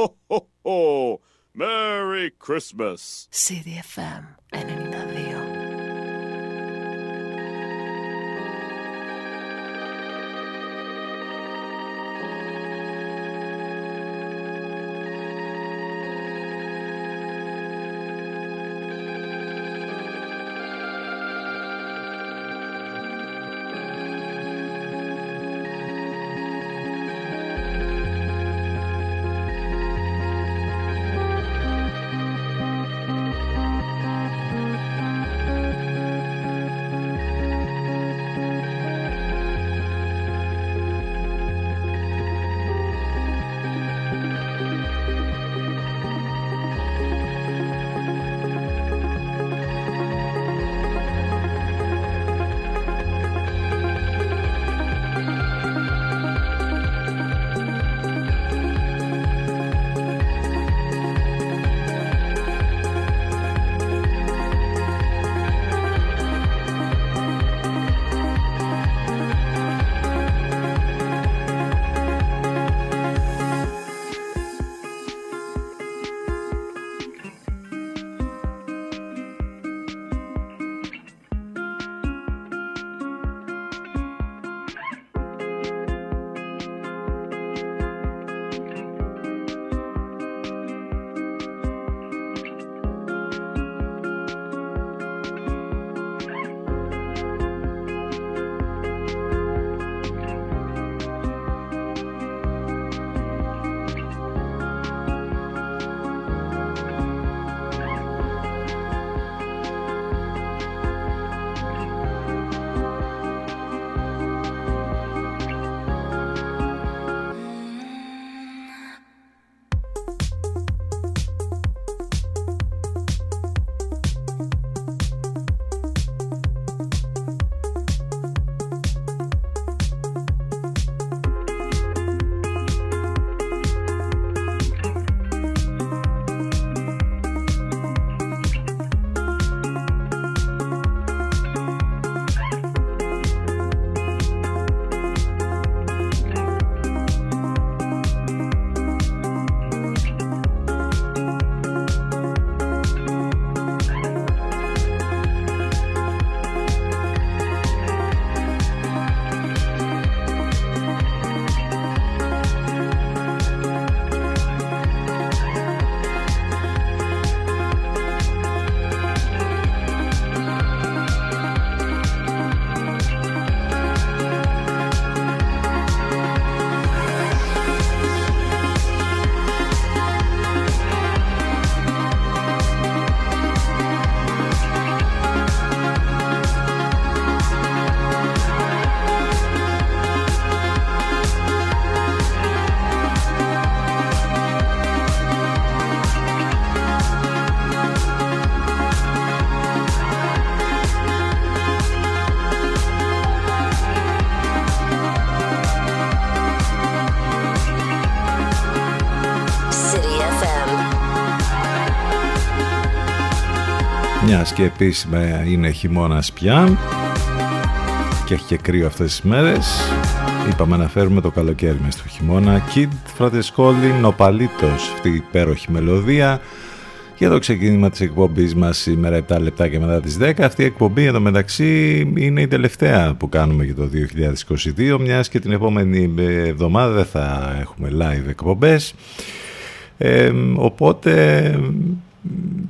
ho, ho, ho. Merry Christmas. CDFM 92. Και επίσημα είναι χειμώνας πια και έχει και κρύο αυτές τις μέρες. Είπαμε να φέρουμε το καλοκαίρι μες στο χειμώνα. Kid Fratescoli Νοπαλίτος αυτή η υπέροχη μελωδία. Για το ξεκίνημα της εκπομπής μας σήμερα 7 λεπτά και μετά τις 10 αυτή η εκπομπή εδώ μεταξύ είναι η τελευταία που κάνουμε για το 2022 μιας και την επόμενη εβδομάδα δεν θα έχουμε live εκπομπές. Ε, οπότε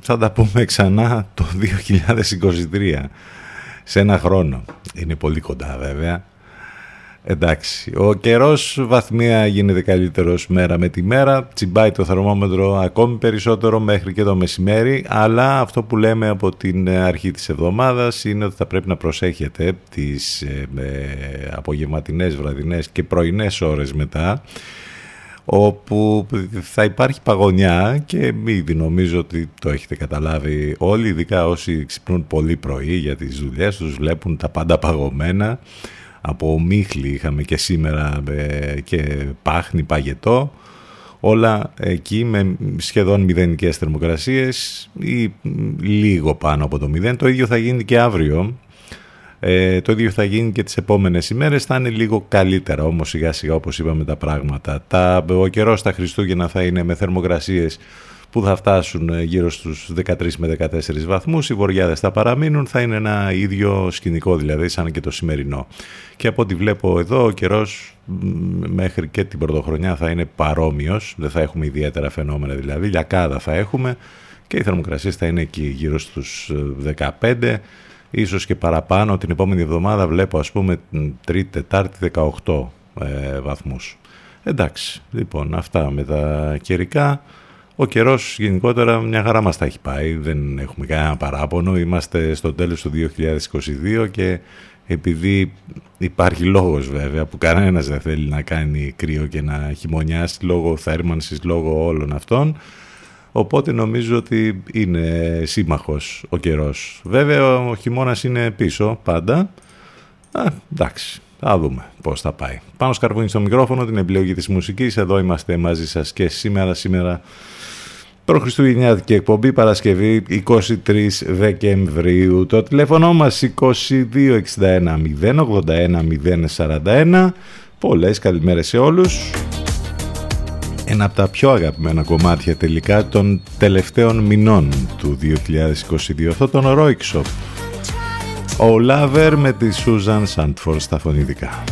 θα τα πούμε ξανά το 2023 σε ένα χρόνο. Είναι πολύ κοντά βέβαια. Εντάξει, ο καιρός βαθμία γίνεται καλύτερος μέρα με τη μέρα, τσιμπάει το θερμόμετρο ακόμη περισσότερο μέχρι και το μεσημέρι, αλλά αυτό που λέμε από την αρχή της εβδομάδας είναι ότι θα πρέπει να προσέχετε τις ε, ε, απογευματινές, βραδινές και πρωινές ώρες μετά, όπου θα υπάρχει παγωνιά και ήδη νομίζω ότι το έχετε καταλάβει όλοι, ειδικά όσοι ξυπνούν πολύ πρωί για τις δουλειές τους, βλέπουν τα πάντα παγωμένα. Από μίχλη είχαμε και σήμερα ε, και πάχνη, παγετό. Όλα εκεί με σχεδόν μηδενικές θερμοκρασίες ή λίγο πάνω από το μηδέν. Το ίδιο θα γίνει και αύριο Ε, το ίδιο θα γίνει και τις επόμενες ημέρες, θα είναι λίγο καλύτερα όμως σιγά σιγά όπως είπαμε τα πράγματα. Τα, ο καιρός στα Χριστούγεννα θα είναι με θερμοκρασίες που θα φτάσουν ε, γύρω στους 13 με 14 βαθμούς, οι βοριάδες θα παραμείνουν, θα είναι ένα ίδιο σκηνικό δηλαδή σαν και το σημερινό. Και από ό,τι βλέπω εδώ ο καιρός μέχρι και την πρωτοχρονιά θα είναι παρόμοιος, δεν θα έχουμε ιδιαίτερα φαινόμενα δηλαδή, λιακάδα θα έχουμε και οι θερμοκρασίες θα είναι εκεί γύρω στους 15 ε, ίσως και παραπάνω την επόμενη εβδομάδα βλέπω ας πούμε τρίτη, τετάρτη 18 ε, βαθμούς. Εντάξει, λοιπόν αυτά με τα καιρικά. Ο καιρός γενικότερα μια χαρά μας τα έχει πάει, δεν έχουμε κανένα παράπονο. Είμαστε στο τέλος του 2022 και επειδή υπάρχει λόγος βέβαια που κανένας δεν θέλει να κάνει κρύο και να χειμωνιάσει λόγω θέρμανσης, λόγω όλων αυτών, οπότε νομίζω ότι είναι σύμμαχος ο καιρός. Βέβαια ο χειμώνας είναι πίσω πάντα, Α, εντάξει, θα δούμε πώς θα πάει. Πάνω σκαρβούνι στο μικρόφωνο, την επιλογή της μουσικής, εδώ είμαστε μαζί σας και σήμερα, σήμερα Προχριστουγεννιάτικη εκπομπή Παρασκευή 23 Δεκεμβρίου. Το τηλέφωνο μας 2261 081 041. Πολλές καλημέρες σε όλους. Ένα από τα πιο αγαπημένα κομμάτια τελικά των τελευταίων μηνών του 2022. Αυτό τον Roixop. Ο Λάβερ με τη Σούζαν Σαντφόρ στα φωνητικά.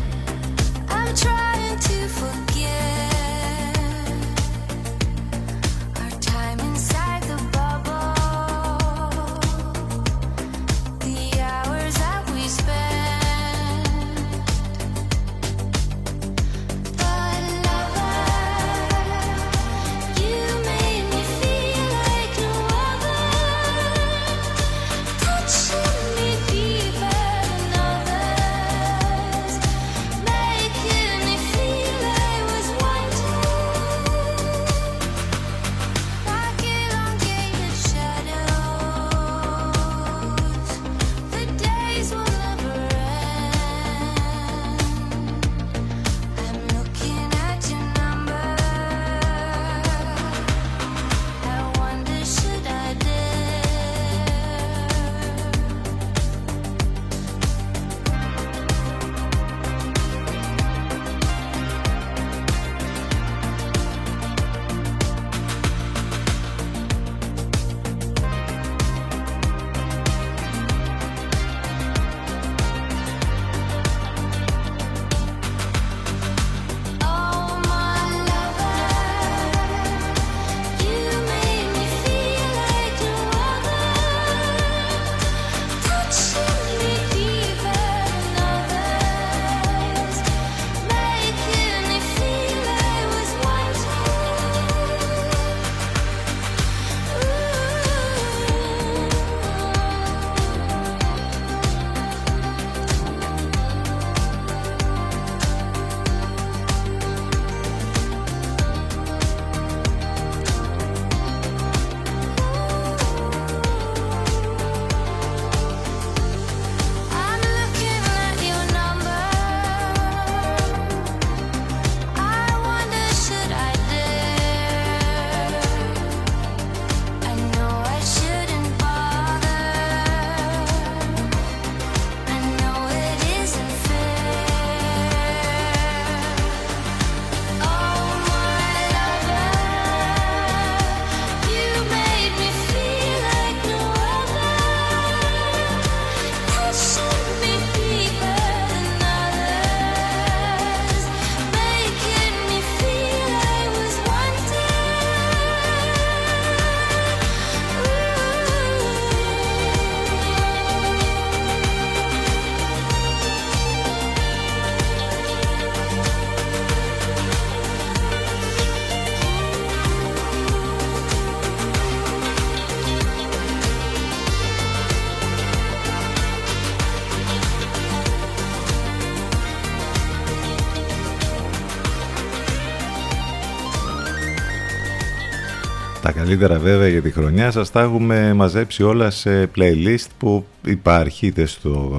Καλύτερα βέβαια για τη χρονιά. Σας τα έχουμε μαζέψει όλα σε playlist που υπάρχει είτε στο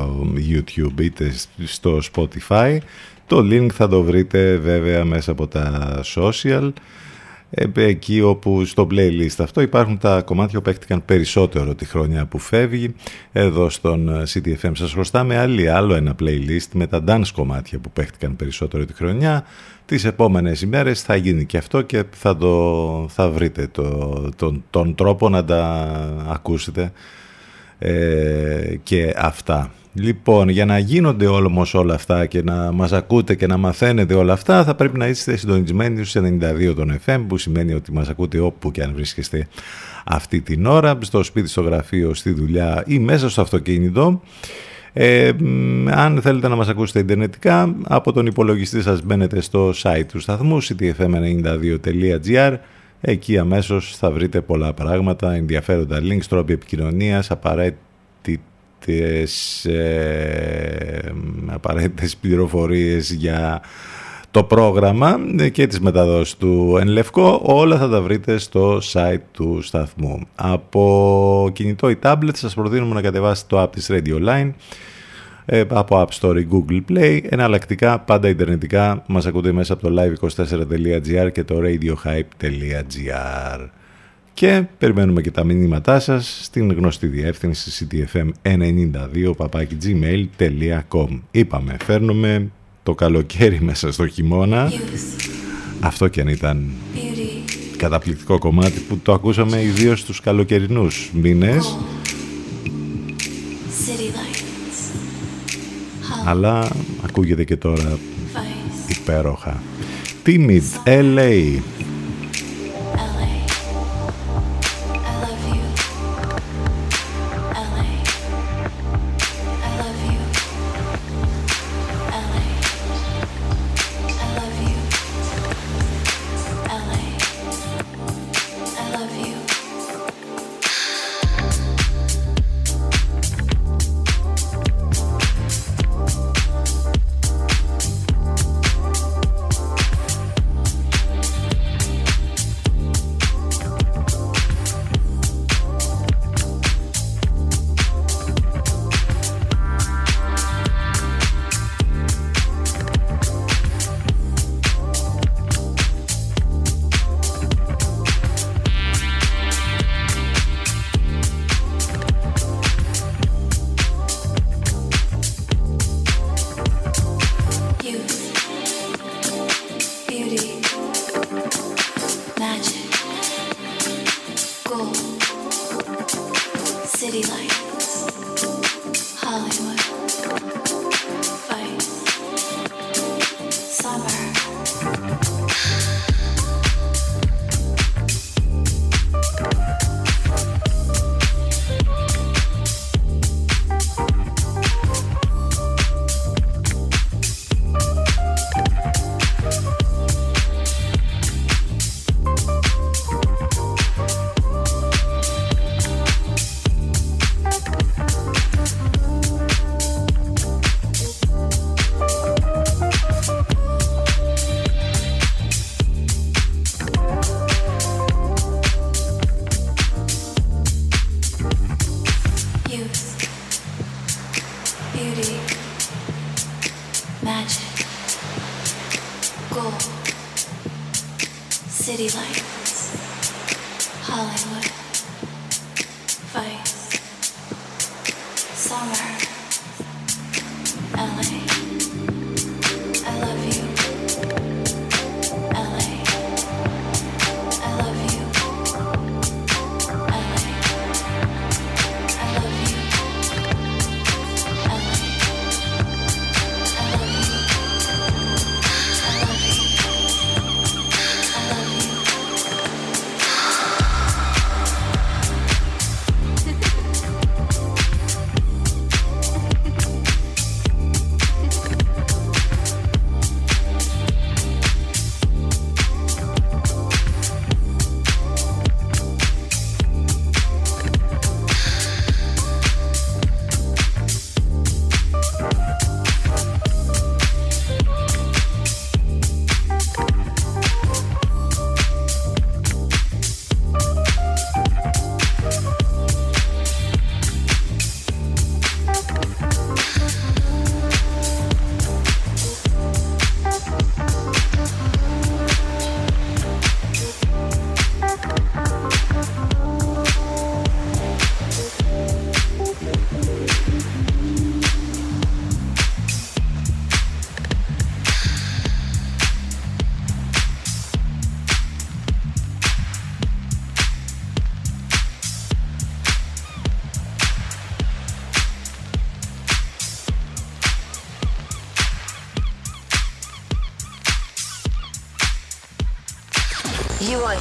YouTube είτε στο Spotify. Το link θα το βρείτε βέβαια μέσα από τα social. ε, εκεί όπου στο playlist αυτό υπάρχουν τα κομμάτια που παίχτηκαν περισσότερο τη χρονιά που φεύγει. Εδώ στον ε, CTFM σας χρωστάμε άλλη, άλλο ένα playlist με τα dance κομμάτια που παίχτηκαν περισσότερο τη χρονιά. Τις επόμενες ημέρες θα γίνει και αυτό και θα, το, θα βρείτε το, τον, τον τρόπο να τα ακούσετε ε, και αυτά. Λοιπόν, για να γίνονται όμω όλα αυτά και να μας ακούτε και να μαθαίνετε όλα αυτά θα πρέπει να είστε συντονισμένοι στους 92 των FM που σημαίνει ότι μας ακούτε όπου και αν βρίσκεστε αυτή την ώρα στο σπίτι, στο γραφείο, στη δουλειά ή μέσα στο αυτοκίνητο. Ε, αν θέλετε να μας ακούσετε ιντερνετικά από τον υπολογιστή σας μπαίνετε στο site του σταθμού ctfm92.gr εκεί αμέσως θα βρείτε πολλά πράγματα, ενδιαφέροντα links, τρόποι επικοινωνίας, απαραίτητη τις ε, απαραίτητες πληροφορίες για το πρόγραμμα και τις μεταδόσεις του εν λευκό, όλα θα τα βρείτε στο site του σταθμού. Από κινητό ή tablet σας προτείνουμε να κατεβάσετε το app της Radio Line ε, από App Store ή Google Play. Εναλλακτικά, πάντα ιντερνετικά, μας ακούτε μέσα από το live24.gr και το radiohype.gr και περιμένουμε και τα μηνύματά σας στην γνωστή διεύθυνση ctfm92 gmail.com Είπαμε, φέρνουμε το καλοκαίρι μέσα στο χειμώνα. Αυτό και αν ήταν καταπληκτικό κομμάτι που το ακούσαμε ιδίως στους καλοκαιρινούς μήνες. Αλλά ακούγεται και τώρα υπέροχα. Timid LA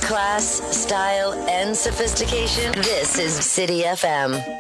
class, style, and sophistication? This is City FM.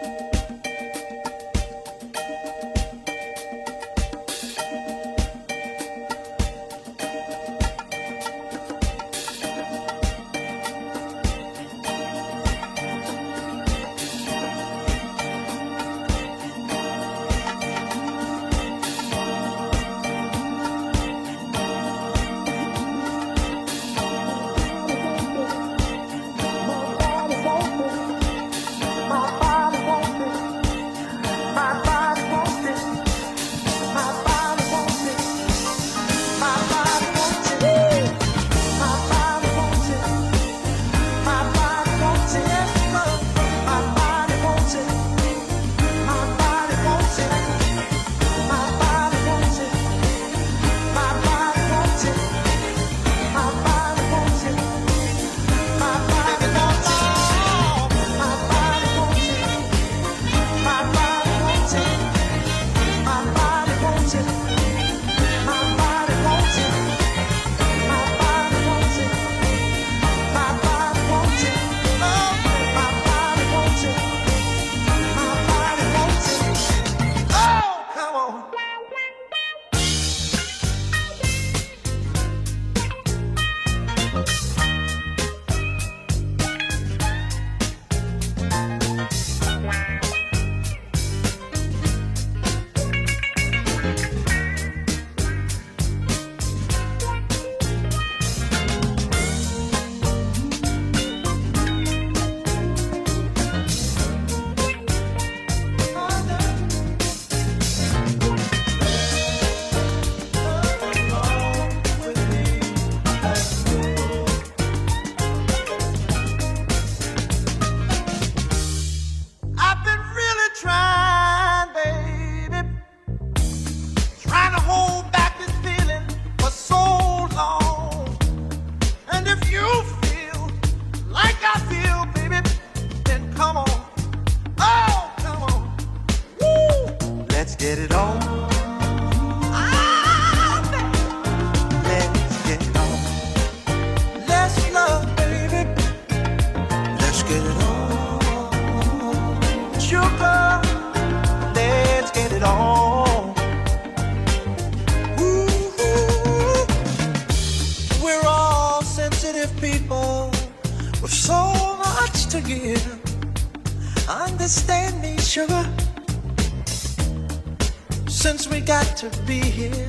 to be here.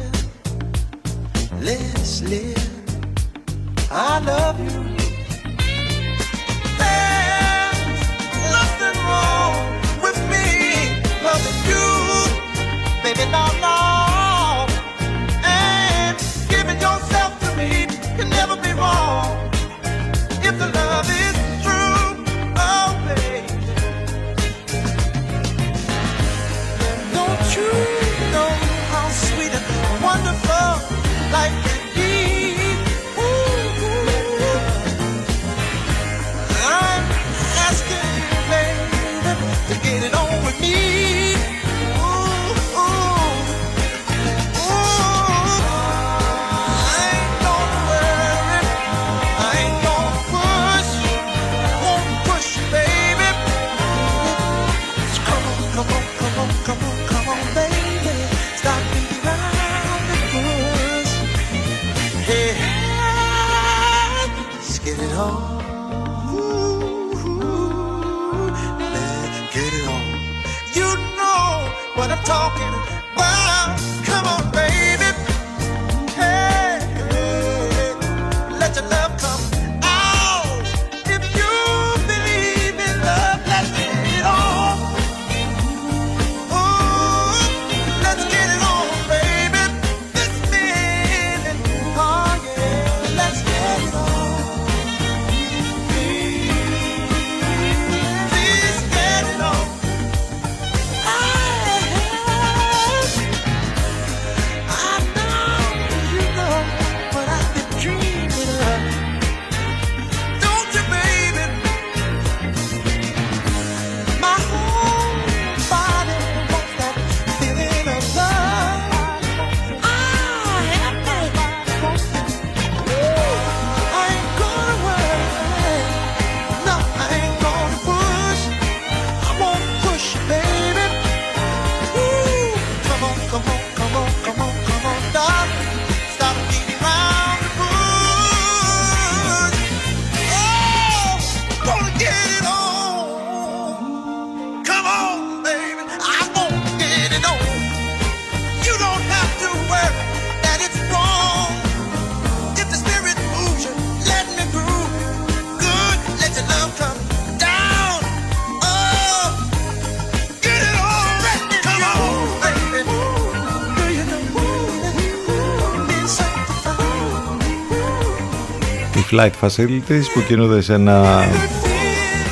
Flight Facilities που κινούνται σε ένα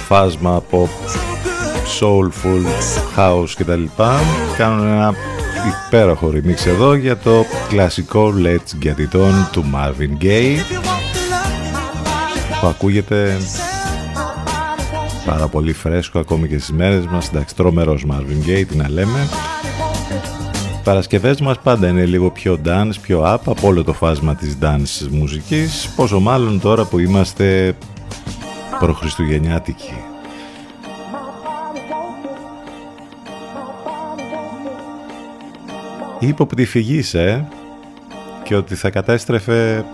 φάσμα από soulful, house κτλ. Κάνουν ένα υπέροχο remix εδώ για το κλασικό Let's Get It On του Marvin Gaye που ακούγεται πάρα πολύ φρέσκο ακόμη και στις μέρες μας εντάξει τρομερός Marvin Gaye τι να λέμε Παρασκευές μας πάντα είναι λίγο πιο dance, πιο up από όλο το φάσμα της dance μουσικής πόσο μάλλον τώρα που είμαστε προχριστουγεννιάτικοι είπε ότι φυγήσε και ότι θα κατέστρεφε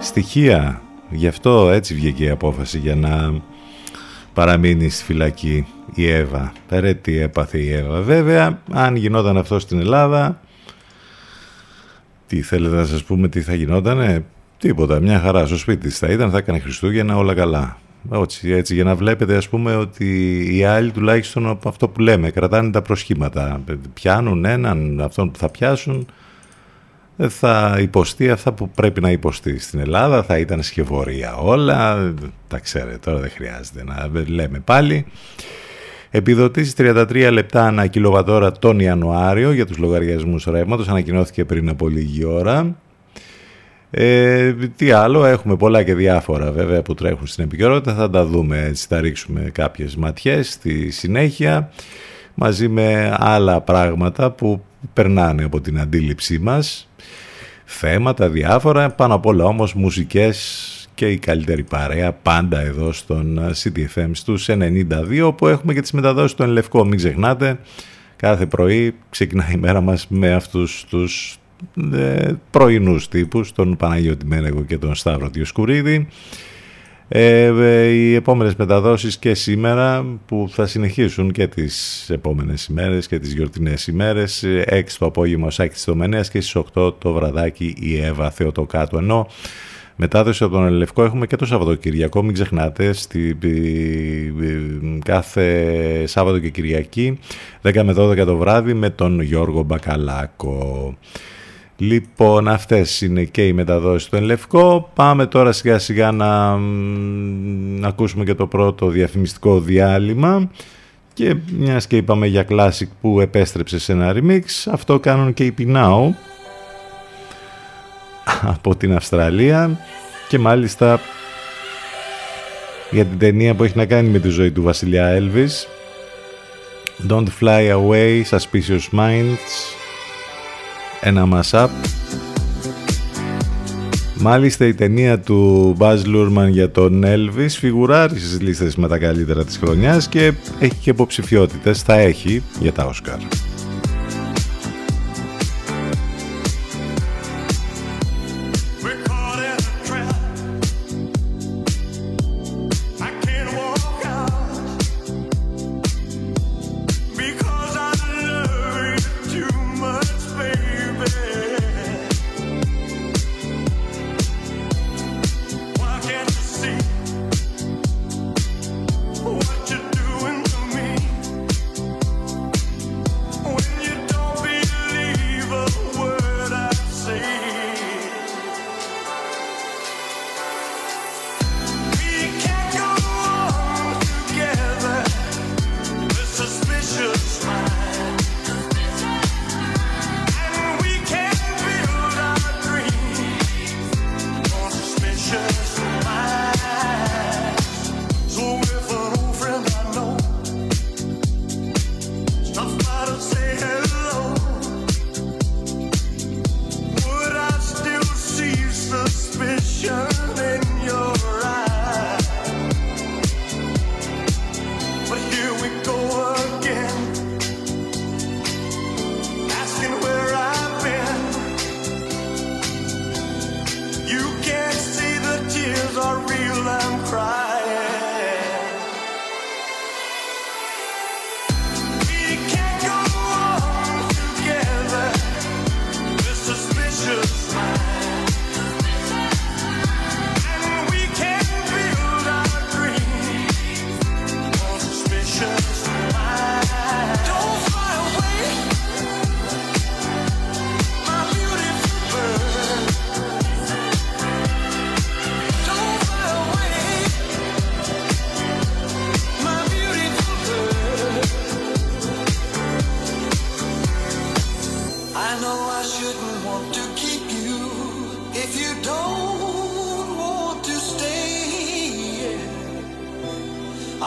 στοιχεία. Γι' αυτό έτσι βγήκε η απόφαση για να παραμείνει στη φυλακή η Εύα. Ρε τι έπαθε η Εύα. Βέβαια, αν γινόταν αυτό στην Ελλάδα, τι θέλετε να σας πούμε τι θα γινότανε; Τίποτα, μια χαρά στο σπίτι της θα ήταν, θα έκανε Χριστούγεννα όλα καλά. Έτσι, έτσι, για να βλέπετε ας πούμε ότι οι άλλοι τουλάχιστον από αυτό που λέμε κρατάνε τα προσχήματα. Πιάνουν έναν, αυτόν που θα πιάσουν θα υποστεί αυτά που πρέπει να υποστεί. Στην Ελλάδα θα ήταν σχεφορία όλα, τα ξέρετε τώρα δεν χρειάζεται να λέμε πάλι. Επιδοτήσεις 33 λεπτά ανά κιλοβατόρα τον Ιανουάριο για τους λογαριασμούς ρεύματος. Ανακοινώθηκε πριν από λίγη ώρα. Ε, τι άλλο, έχουμε πολλά και διάφορα βέβαια που τρέχουν στην επικαιρότητα, θα τα δούμε έτσι, θα ρίξουμε κάποιες ματιές στη συνέχεια μαζί με άλλα πράγματα που περνάνε από την αντίληψή μας. Θέματα διάφορα, πάνω απ' όλα όμως μουσικές και η καλύτερη παρέα πάντα εδώ στον CTFM στους 92 που έχουμε και τις μεταδόσεις του Ενλευκό, μην ξεχνάτε κάθε πρωί ξεκινάει η μέρα μας με αυτούς τους ε, πρωινούς τύπους, τον Παναγιώτη Μένεγο και τον Σταύρο Διοσκουρίδη. Ε, ε, οι επόμενες μεταδόσεις και σήμερα που θα συνεχίσουν και τις επόμενες ημέρες και τις γιορτινές ημέρες 6 το απόγευμα ο Σάκης Τομενέας και στις 8 το βραδάκι η Εύα Θεοτοκάτου ενώ μετάδοση από τον Ελευκό έχουμε και το Σαββατοκυριακό μην ξεχνάτε στη, κάθε Σάββατο και Κυριακή 10 με 12 το βράδυ με τον Γιώργο Μπακαλάκο Λοιπόν, αυτές είναι και οι μεταδόσεις του Ενλευκό. Πάμε τώρα σιγά σιγά να, να ακούσουμε και το πρώτο διαφημιστικό διάλειμμα. Και μιας και είπαμε για Classic που επέστρεψε σε ένα remix, αυτό κάνουν και οι Πινάου από την Αυστραλία και μάλιστα για την ταινία που έχει να κάνει με τη ζωή του βασιλιά Elvis Don't Fly Away, Suspicious Minds ένα mashup. Μάλιστα η ταινία του Baz Luhrmann για τον Elvis φιγουράρει στις λίστες με τα καλύτερα της χρονιάς και έχει και υποψηφιότητες, θα έχει για τα Oscar.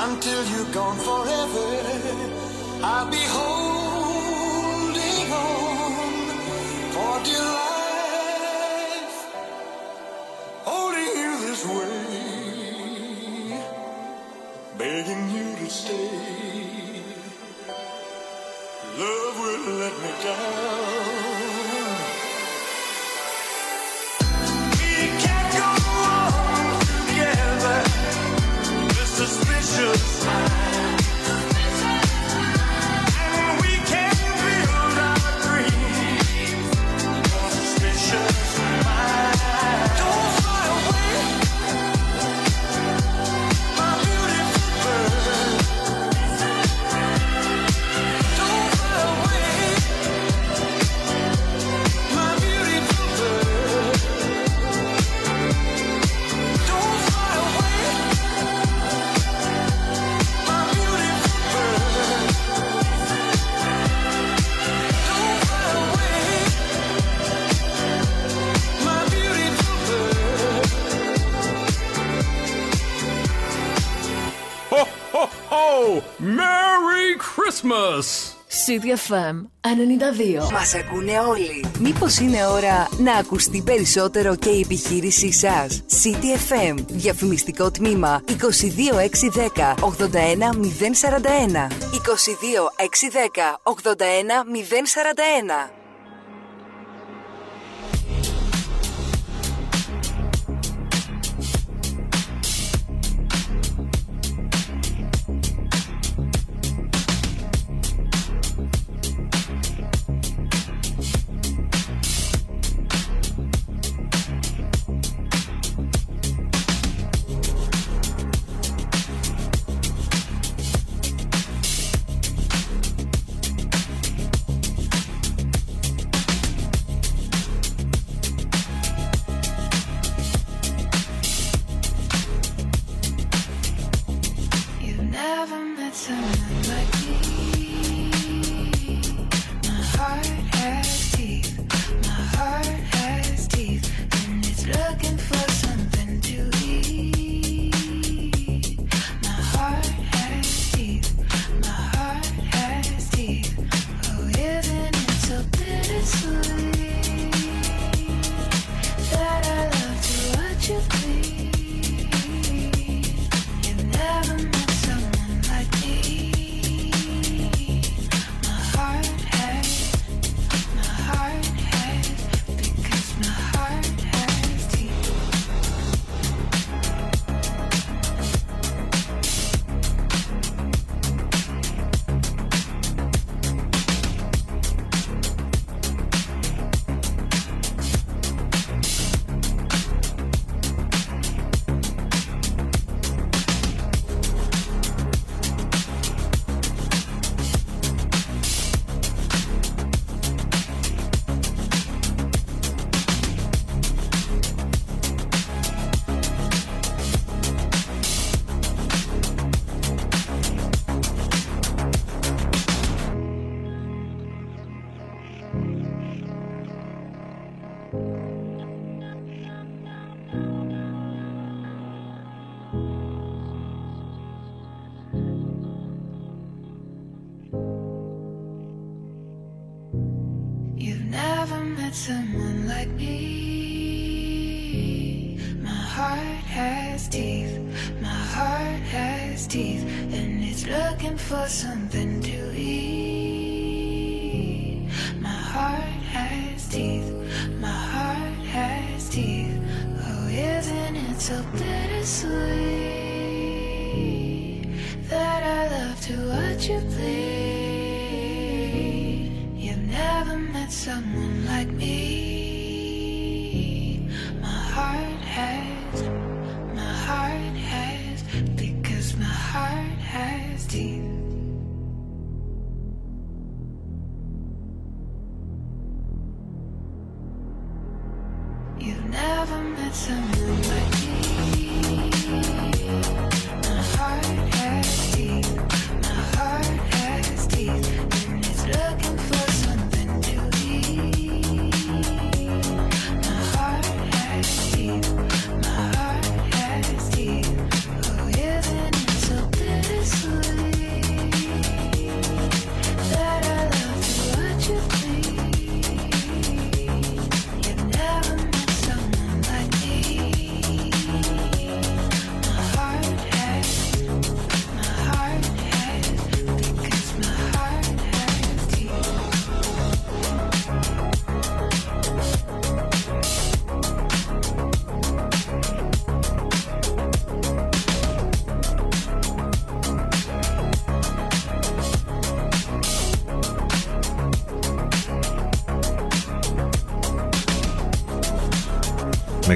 until you're gone forever. I'll be holding on for dear life, holding you this way, begging you to stay. Love will let me down. City FM 92. Μας ακούνε όλοι. Μήπως είναι ώρα να ακουστεί περισσότερο και η επιχείρησή σας; City FM. Διαφημιστικό τμήμα 22610 81041. 22610 81041.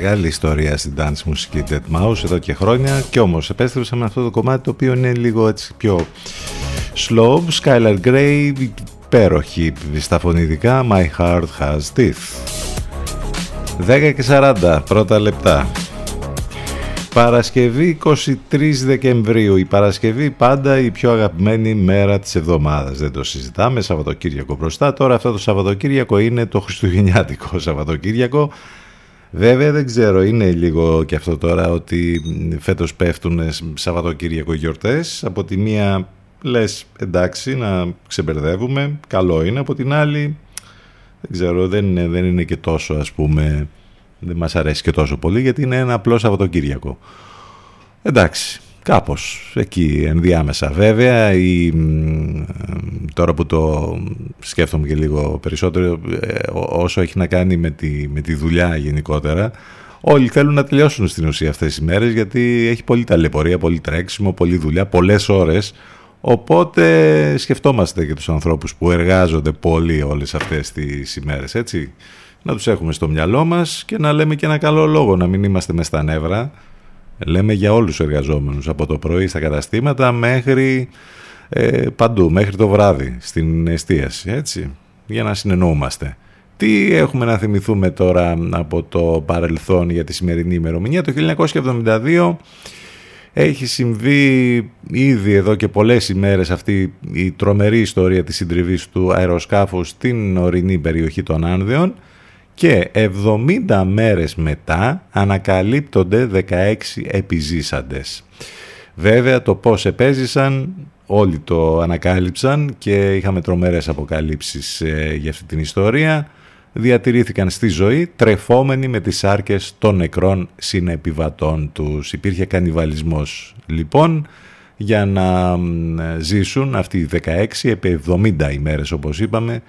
Μεγάλη ιστορία στην dance μουσική Dead Mouse εδώ και χρόνια και όμως επέστρεψα με αυτό το κομμάτι το οποίο είναι λίγο έτσι πιο slow, Skylar Grey, υπέροχη στα φωνητικά My Heart Has Teeth. 10 και 40 πρώτα λεπτά. Παρασκευή 23 Δεκεμβρίου. Η Παρασκευή πάντα η πιο αγαπημένη μέρα της εβδομάδας. Δεν το συζητάμε. Σαββατοκύριακο μπροστά. Τώρα αυτό το Σαββατοκύριακο είναι το Χριστουγεννιάτικο Σαββατοκύριακο. Βέβαια δεν ξέρω, είναι λίγο και αυτό τώρα ότι φέτος πέφτουν Σαββατοκύριακο γιορτές. Από τη μία λες εντάξει να ξεμπερδεύουμε, καλό είναι. Από την άλλη δεν ξέρω, δεν είναι, δεν είναι και τόσο ας πούμε, δεν μας αρέσει και τόσο πολύ γιατί είναι ένα απλό Σαββατοκύριακο. Εντάξει, κάπως εκεί ενδιάμεσα. Βέβαια ή, μ, τώρα που το σκέφτομαι και λίγο περισσότερο ε, ό- όσο έχει να κάνει με τη, με τη δουλειά γενικότερα όλοι θέλουν να τελειώσουν στην ουσία αυτές τις μέρες γιατί έχει πολύ ταλαιπωρία, πολύ τρέξιμο, πολλή δουλειά, πολλές ώρες. Οπότε σκεφτόμαστε και τους ανθρώπους που εργάζονται πολύ όλες αυτές τις ημέρες έτσι. Να τους έχουμε στο μυαλό μας και να λέμε και ένα καλό λόγο να μην είμαστε μες στα νεύρα Λέμε για όλους τους εργαζόμενους, από το πρωί στα καταστήματα μέχρι ε, παντού, μέχρι το βράδυ στην εστίαση, έτσι, για να συνεννοούμαστε. Τι έχουμε να θυμηθούμε τώρα από το παρελθόν για τη σημερινή ημερομηνία; Το 1972 έχει συμβεί ήδη εδώ και πολλές ημέρες αυτή η τρομερή ιστορία της συντριβής του αεροσκάφου στην ορεινή περιοχή των Άνδεων και 70 μέρες μετά ανακαλύπτονται 16 επιζήσαντες. Βέβαια το πώς επέζησαν όλοι το ανακάλυψαν και είχαμε τρομερές αποκαλύψεις ε, για αυτή την ιστορία. Διατηρήθηκαν στη ζωή τρεφόμενοι με τις άρκες των νεκρών συνεπιβατών τους. Υπήρχε κανιβαλισμός λοιπόν για να μ, ζήσουν αυτοί οι 16 επί 70 ημέρες όπως είπαμε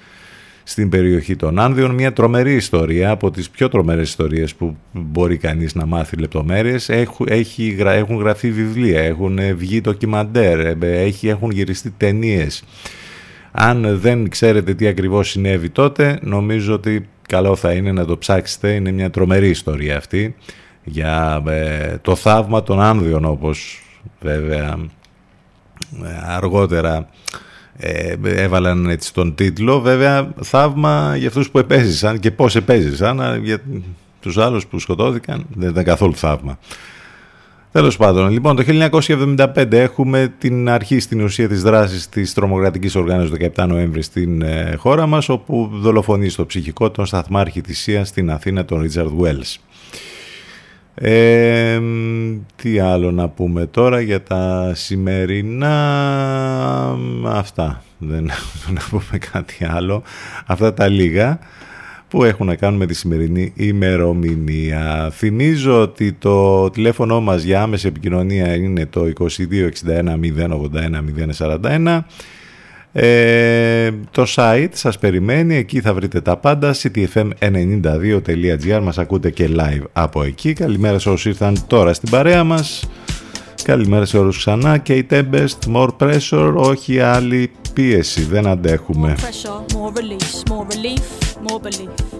στην περιοχή των Άνδεων. Μια τρομερή ιστορία, από τις πιο τρομερές ιστορίες που μπορεί κανείς να μάθει λεπτομέρειες. Έχουν, έχει, γρα- έχουν γραφεί βιβλία, έχουν ε, βγει ντοκιμαντέρ, ε, έχει, έχουν γυριστεί ταινίες. Αν δεν ξέρετε τι ακριβώς συνέβη τότε, νομίζω ότι καλό θα είναι να το ψάξετε. Είναι μια τρομερή ιστορία αυτή για ε, το θαύμα των Άνδεων όπως βέβαια ε, αργότερα ε, έβαλαν έτσι τον τίτλο βέβαια θαύμα για αυτούς που επέζησαν και πώς επέζησαν α, για τους άλλους που σκοτώθηκαν δεν ήταν καθόλου θαύμα Τέλος πάντων, λοιπόν, το 1975 έχουμε την αρχή στην ουσία της δράσης της τρομοκρατικής οργάνωσης 17 Νοέμβρη στην ε, χώρα μας, όπου δολοφονεί στο ψυχικό τον σταθμάρχη της ΣΥΑ στην Αθήνα, τον Ρίτσαρντ Βουέλς. Ε, τι άλλο να πούμε τώρα για τα σημερινά; Αυτά. Δεν έχουμε να πούμε κάτι άλλο. Αυτά τα λίγα που έχουν να κάνουν με τη σημερινή ημερομηνία. Θυμίζω ότι το τηλέφωνο μας για άμεση επικοινωνία είναι το 2261 081 041 ε, το site σας περιμένει, εκεί θα βρείτε τα πάντα. ctfm92.gr μας ακούτε και live από εκεί. Καλημέρα σε όσους ήρθαν τώρα στην παρέα μας. Καλημέρα σε όλους ξανά. Και η Tempest, more pressure όχι άλλη πίεση, δεν αντέχουμε. Pressure, more release, more relief, more belief.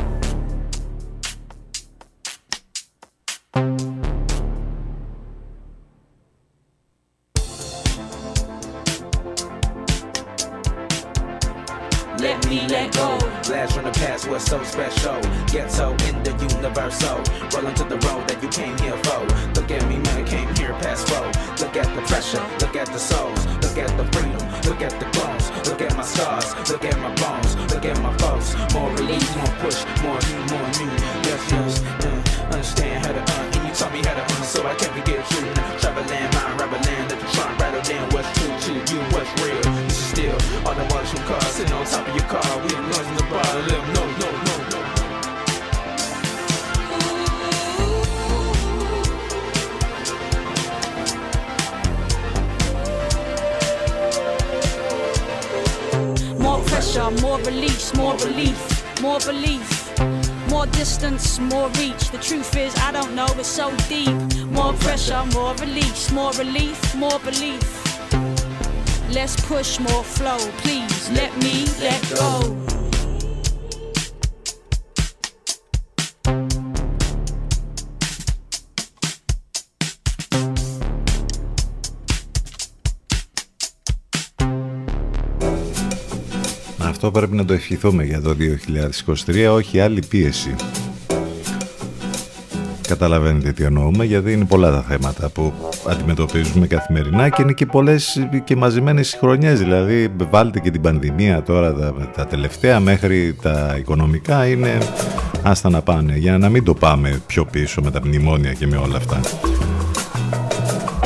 Push, more flow. Please let me let go. Αυτό πρέπει να το ευχηθούμε για το 2023, όχι άλλη πίεση. Καταλαβαίνετε τι εννοούμε, γιατί είναι πολλά τα θέματα που αντιμετωπίζουμε καθημερινά και είναι και πολλές και μαζεμένες χρονιές. Δηλαδή, βάλτε και την πανδημία τώρα τα, τα τελευταία μέχρι τα οικονομικά είναι άστα να πάνε, για να μην το πάμε πιο πίσω με τα μνημόνια και με όλα αυτά.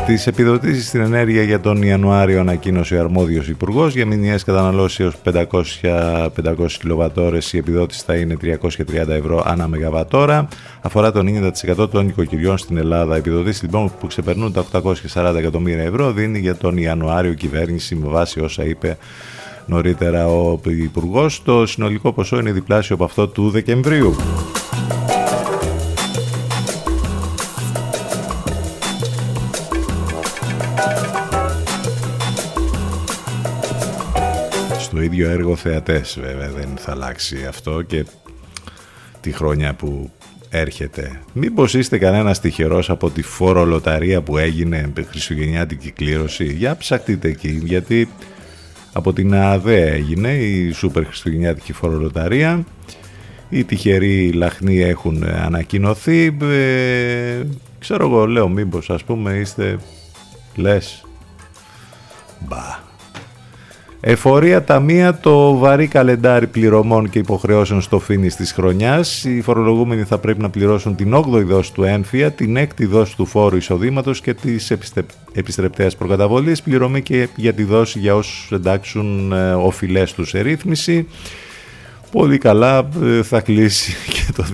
Τις επιδοτήσεις στην ενέργεια για τον Ιανουάριο ανακοίνωσε ο αρμόδιος υπουργός. Για μηνιαίες καταναλώσεις έως 500, 500 κιλοβατόρες η επιδότηση θα είναι 330 ευρώ ανά μεγαβατόρα. Αφορά το 90% των οικοκυριών στην Ελλάδα. Επιδοτήσεις λοιπόν που ξεπερνούν τα 840 εκατομμύρια ευρώ δίνει για τον Ιανουάριο η κυβέρνηση με βάση όσα είπε νωρίτερα ο υπουργός. το συνολικό ποσό είναι διπλάσιο από αυτό του Δεκεμβρίου ίδιο έργο θεατές βέβαια δεν θα αλλάξει αυτό και τη χρόνια που έρχεται. Μήπως είστε κανένας τυχερός από τη φορολοταρία που έγινε χριστουγεννιάτικη κλήρωση; Για ψαχτείτε εκεί γιατί από την ΑΔΕ έγινε η σούπερ χριστουγεννιάτικη φορολοταρία. Οι τυχεροί λαχνοί έχουν ανακοινωθεί. Ε, ξέρω εγώ λέω μήπως ας πούμε είστε λες. Μπα. Εφορία ταμεία το βαρύ καλεντάρι πληρωμών και υποχρεώσεων στο φίνι της χρονιάς. Οι φορολογούμενοι θα πρέπει να πληρώσουν την 8η δόση του έμφυα, την 6η δόση του φόρου εισοδήματος και τις επιστε... επιστρεπτέας προκαταβολής, πληρωμή και για τη δόση για όσους εντάξουν ε, οφειλές τους σε ρύθμιση. Πολύ καλά ε, θα κλείσει και το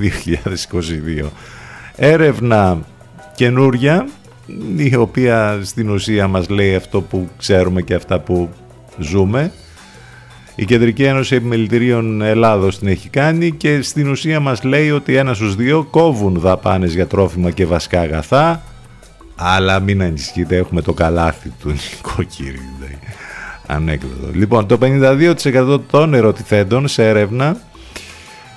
2022. Έρευνα καινούρια, η οποία στην ουσία μας λέει αυτό που ξέρουμε και αυτά που ζούμε. Η Κεντρική Ένωση Επιμελητηρίων Ελλάδος την έχει κάνει και στην ουσία μας λέει ότι ένα στους δύο κόβουν δαπάνες για τρόφιμα και βασικά αγαθά αλλά μην ανησυχείτε έχουμε το καλάθι του νοικοκύριου. Ανέκδοτο. Λοιπόν, το 52% των ερωτηθέντων σε έρευνα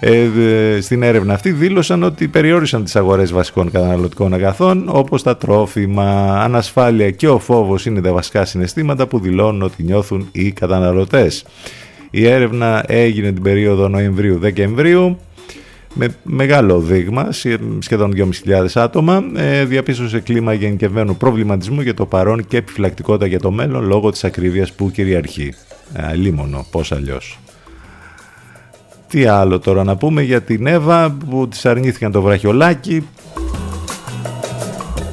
ε, δε- στην έρευνα αυτή δήλωσαν ότι περιόρισαν τις αγορές βασικών καταναλωτικών αγαθών όπως τα τρόφιμα, ανασφάλεια και ο φόβος είναι τα βασικά συναισθήματα που δηλώνουν ότι νιώθουν οι καταναλωτές. Η έρευνα έγινε την περίοδο Νοεμβρίου-Δεκεμβρίου με μεγάλο δείγμα, σε- σχεδόν 2.500 άτομα, ε, διαπίστωσε κλίμα γενικευμένου προβληματισμού για το παρόν και επιφυλακτικότητα για το μέλλον λόγω της ακρίβειας που κυριαρχεί. Ε, λίμωνο, πώς αλλιώς. Τι άλλο τώρα να πούμε για την Εύα που της αρνήθηκαν το βραχιολάκι.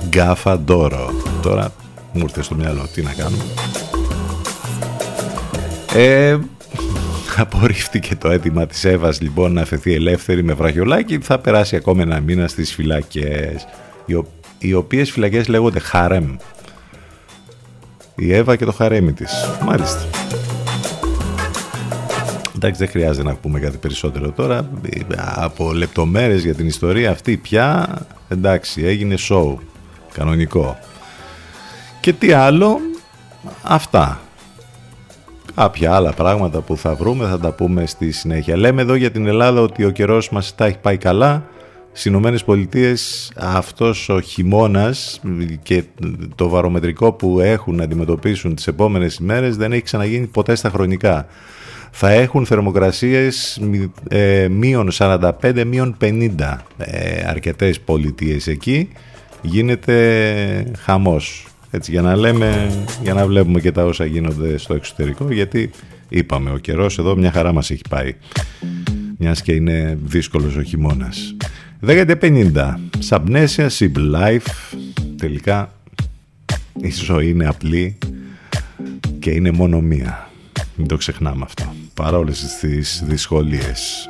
Γκάφα Ντόρο. Τώρα μου ήρθε στο μυαλό. Τι να κάνουμε. Ε, απορρίφθηκε το αίτημα της Εύας λοιπόν να αφαιθεί ελεύθερη με βραχιολάκι θα περάσει ακόμα ένα μήνα στις φυλακές οι, ο, οι οποίες φυλακές λέγονται χαρέμ η Εύα και το χαρέμι της μάλιστα εντάξει δεν χρειάζεται να πούμε κάτι περισσότερο τώρα από λεπτομέρειες για την ιστορία αυτή πια εντάξει έγινε show κανονικό και τι άλλο αυτά Κάποια άλλα πράγματα που θα βρούμε θα τα πούμε στη συνέχεια. Λέμε εδώ για την Ελλάδα ότι ο καιρός μας τα έχει πάει καλά. Στις Ηνωμένες Πολιτείες αυτός ο χειμώνας και το βαρομετρικό που έχουν να αντιμετωπίσουν τις επόμενες ημέρες δεν έχει ξαναγίνει ποτέ στα χρονικά. Θα έχουν θερμοκρασίες ε, μείον 45, μείον 50 ε, αρκετές πολιτείες εκεί. Γίνεται χαμός. Έτσι, για να λέμε, για να βλέπουμε και τα όσα γίνονται στο εξωτερικό, γιατί είπαμε, ο καιρός εδώ μια χαρά μας έχει πάει. Μιας και είναι δύσκολος ο χειμώνας. 10-50, Σαμπνέσια, Sib Life, τελικά η ζωή είναι απλή και είναι μόνο μία. Μην το ξεχνάμε αυτό. Παρόλες τις δυσκολίες.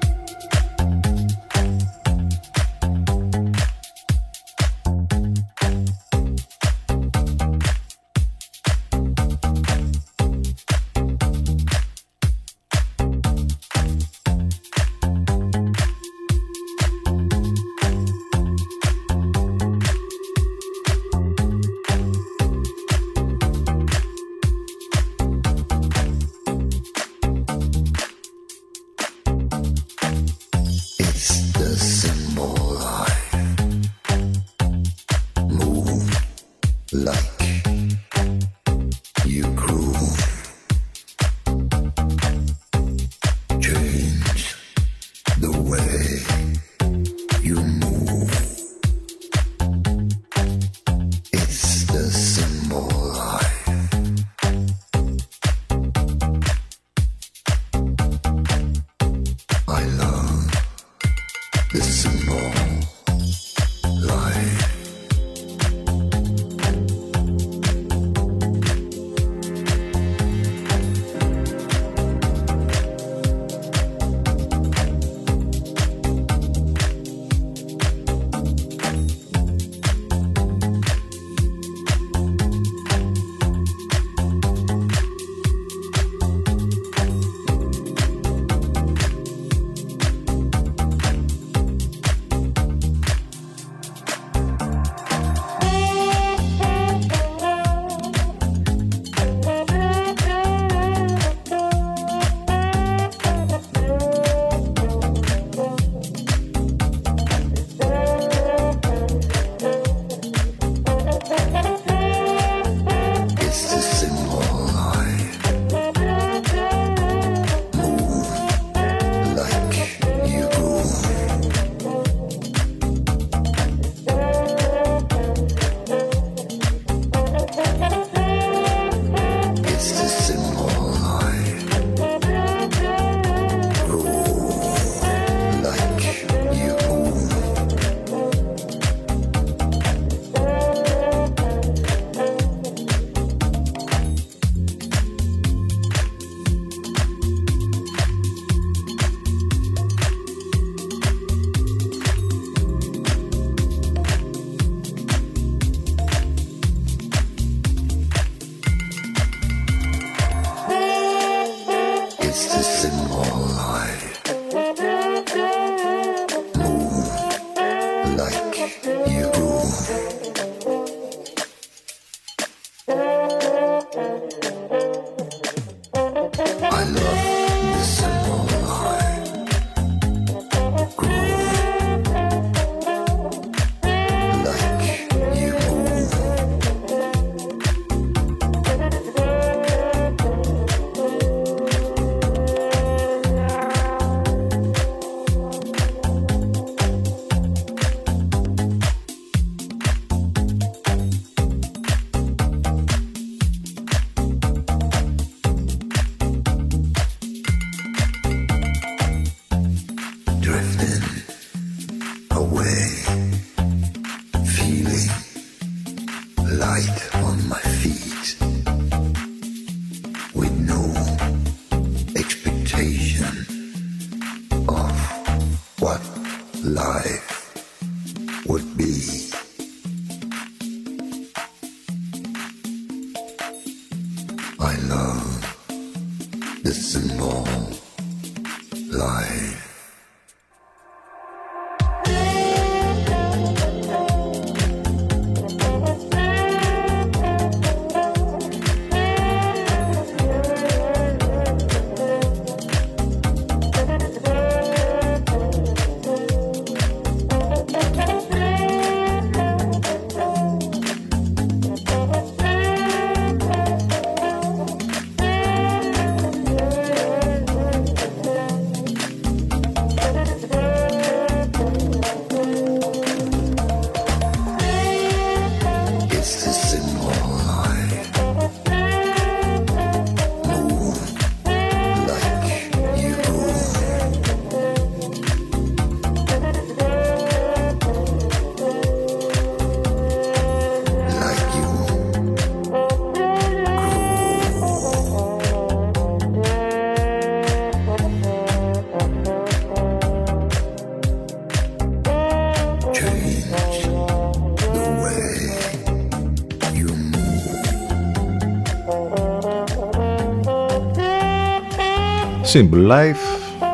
Simple life,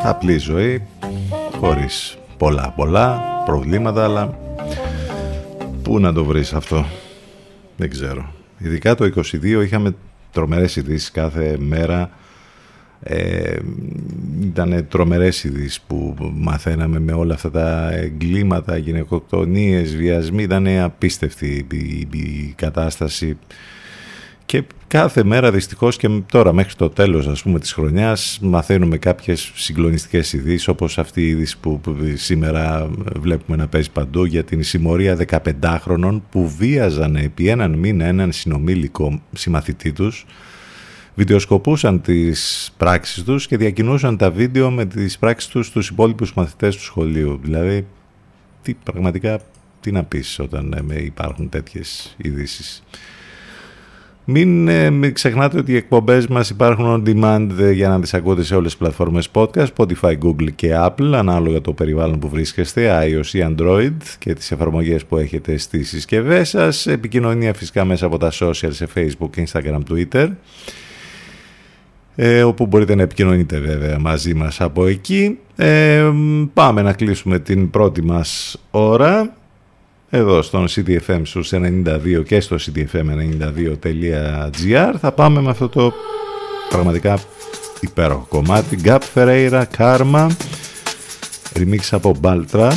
απλή ζωή, χωρίς πολλά πολλά προβλήματα, αλλά πού να το βρεις αυτό, δεν ξέρω. Ειδικά το 22 είχαμε τρομερές ειδήσεις κάθε μέρα, ε, ήταν τρομερές ειδήσεις που μαθαίναμε με όλα αυτά τα εγκλήματα, γυναικοκτονίες, βιασμοί, ήταν απίστευτη η, η κατάσταση. και κάθε μέρα δυστυχώς και τώρα μέχρι το τέλος ας πούμε της χρονιάς μαθαίνουμε κάποιες συγκλονιστικές ειδήσεις όπως αυτή η είδηση που που σήμερα βλέπουμε να παίζει παντού για την συμμορία 15χρονων που βίαζαν επί έναν μήνα έναν συνομήλικο συμμαθητή τους βιντεοσκοπούσαν τις πράξεις τους και διακινούσαν τα βίντεο με τις πράξεις τους στους υπόλοιπους μαθητές του σχολείου. Δηλαδή, τι, πραγματικά τι να πεις όταν ε, με υπάρχουν τέτοιες ειδήσεις. Μην, ε, μην ξεχνάτε ότι οι εκπομπές μας υπάρχουν on demand ε, για να τις ακούτε σε όλες τις πλατφόρμες podcast, Spotify, Google και Apple, ανάλογα το περιβάλλον που βρίσκεστε, iOS ή Android και τις εφαρμογές που έχετε στις συσκευές σας. Επικοινωνία φυσικά μέσα από τα social σε Facebook, Instagram, Twitter ε, όπου μπορείτε να επικοινωνείτε βέβαια μαζί μας από εκεί. Ε, πάμε να κλείσουμε την πρώτη μας ώρα εδώ στον CDFM στους 92 και στο cdfm92.gr θα πάμε με αυτό το πραγματικά υπέροχο κομμάτι. Gap Ferreira Karma remix από Baltra.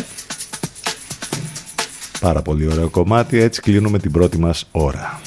Πάρα πολύ ωραίο κομμάτι. Έτσι κλείνουμε την πρώτη μας ώρα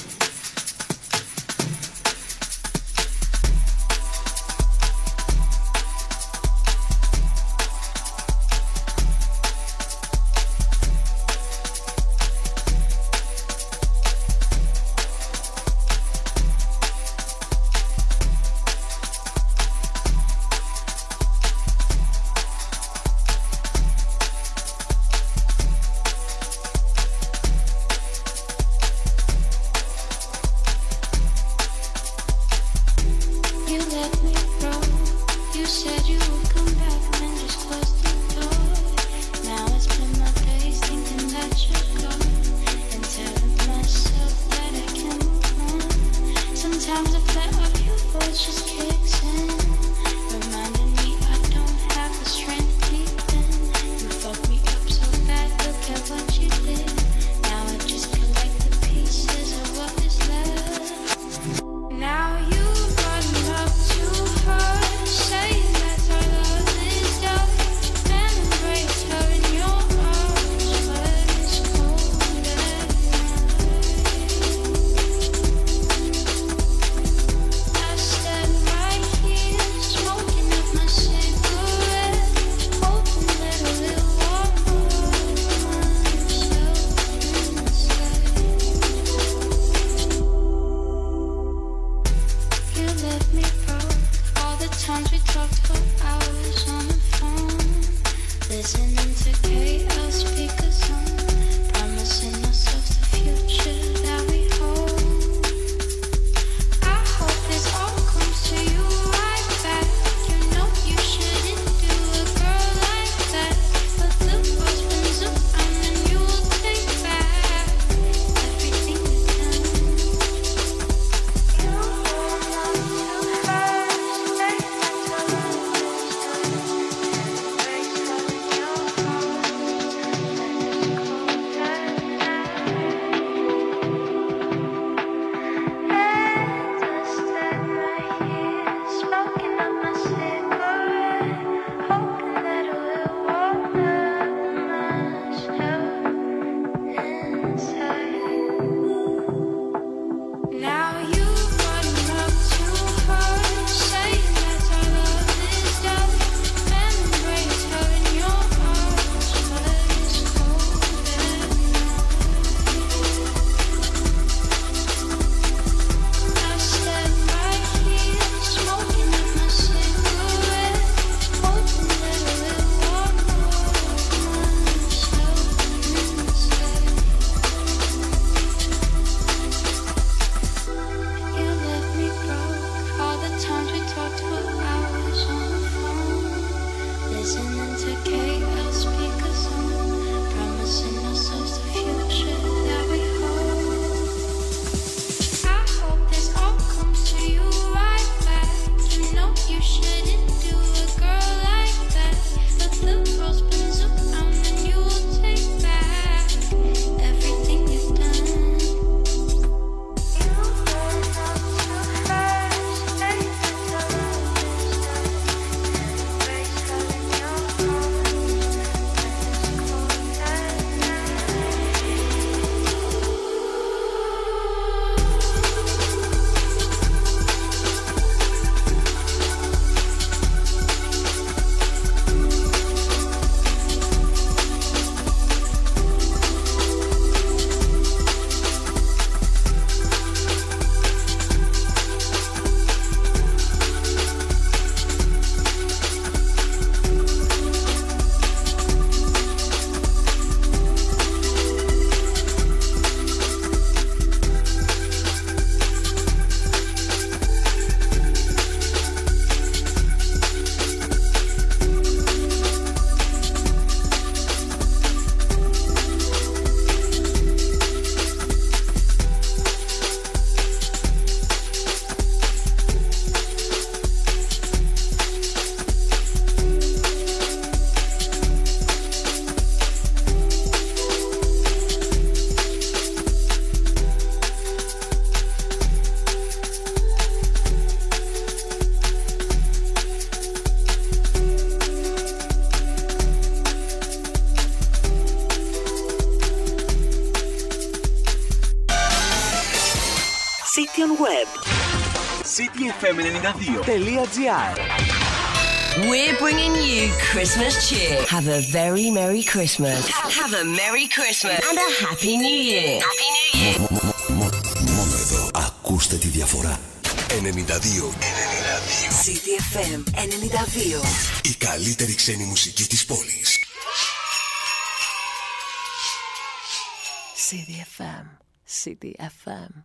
cityfm92.gr We're bringing you Christmas cheer. Have a very Merry Christmas. Have a Merry Christmas and a Happy New Year. Happy New Year. Μόνο εδώ. Ακούστε τη διαφορά. 92. 92. City FM 92. Η καλύτερη ξένη μουσική της πόλης. City FM.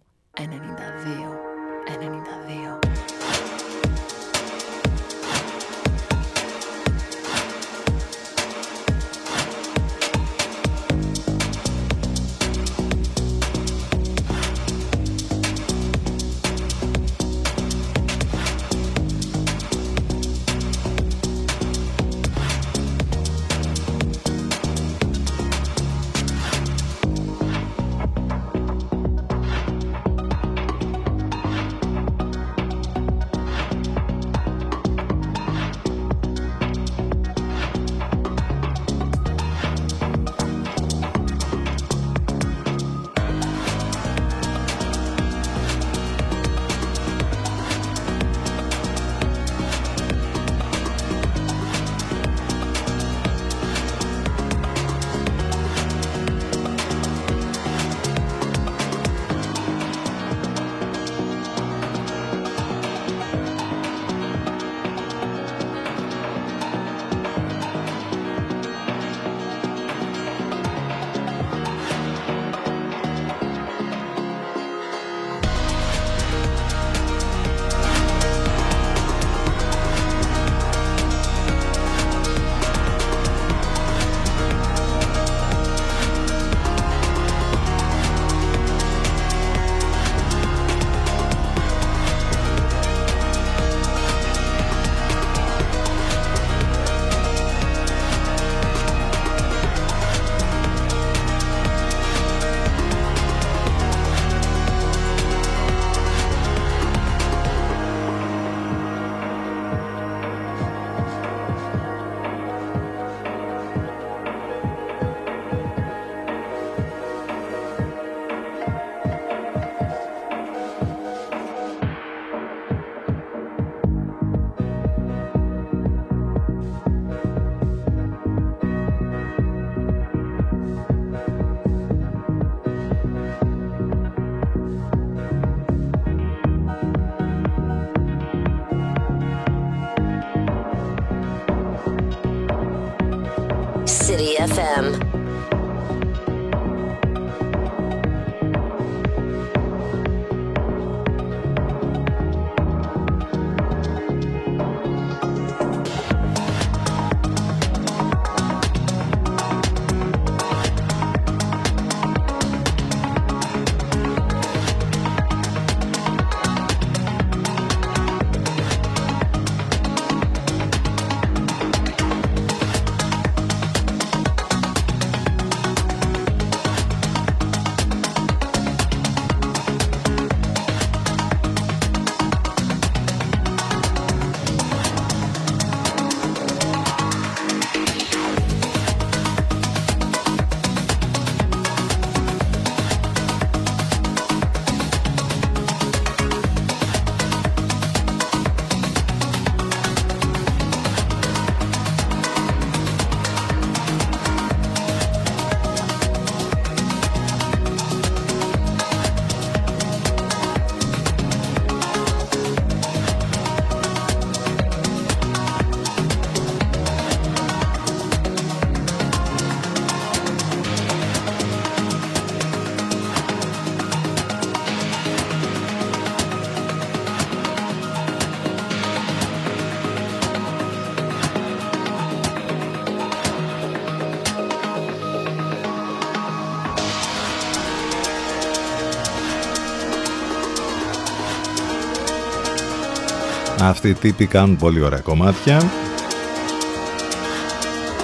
Αυτοί οι τύποι κάνουν πολύ ωραία κομμάτια.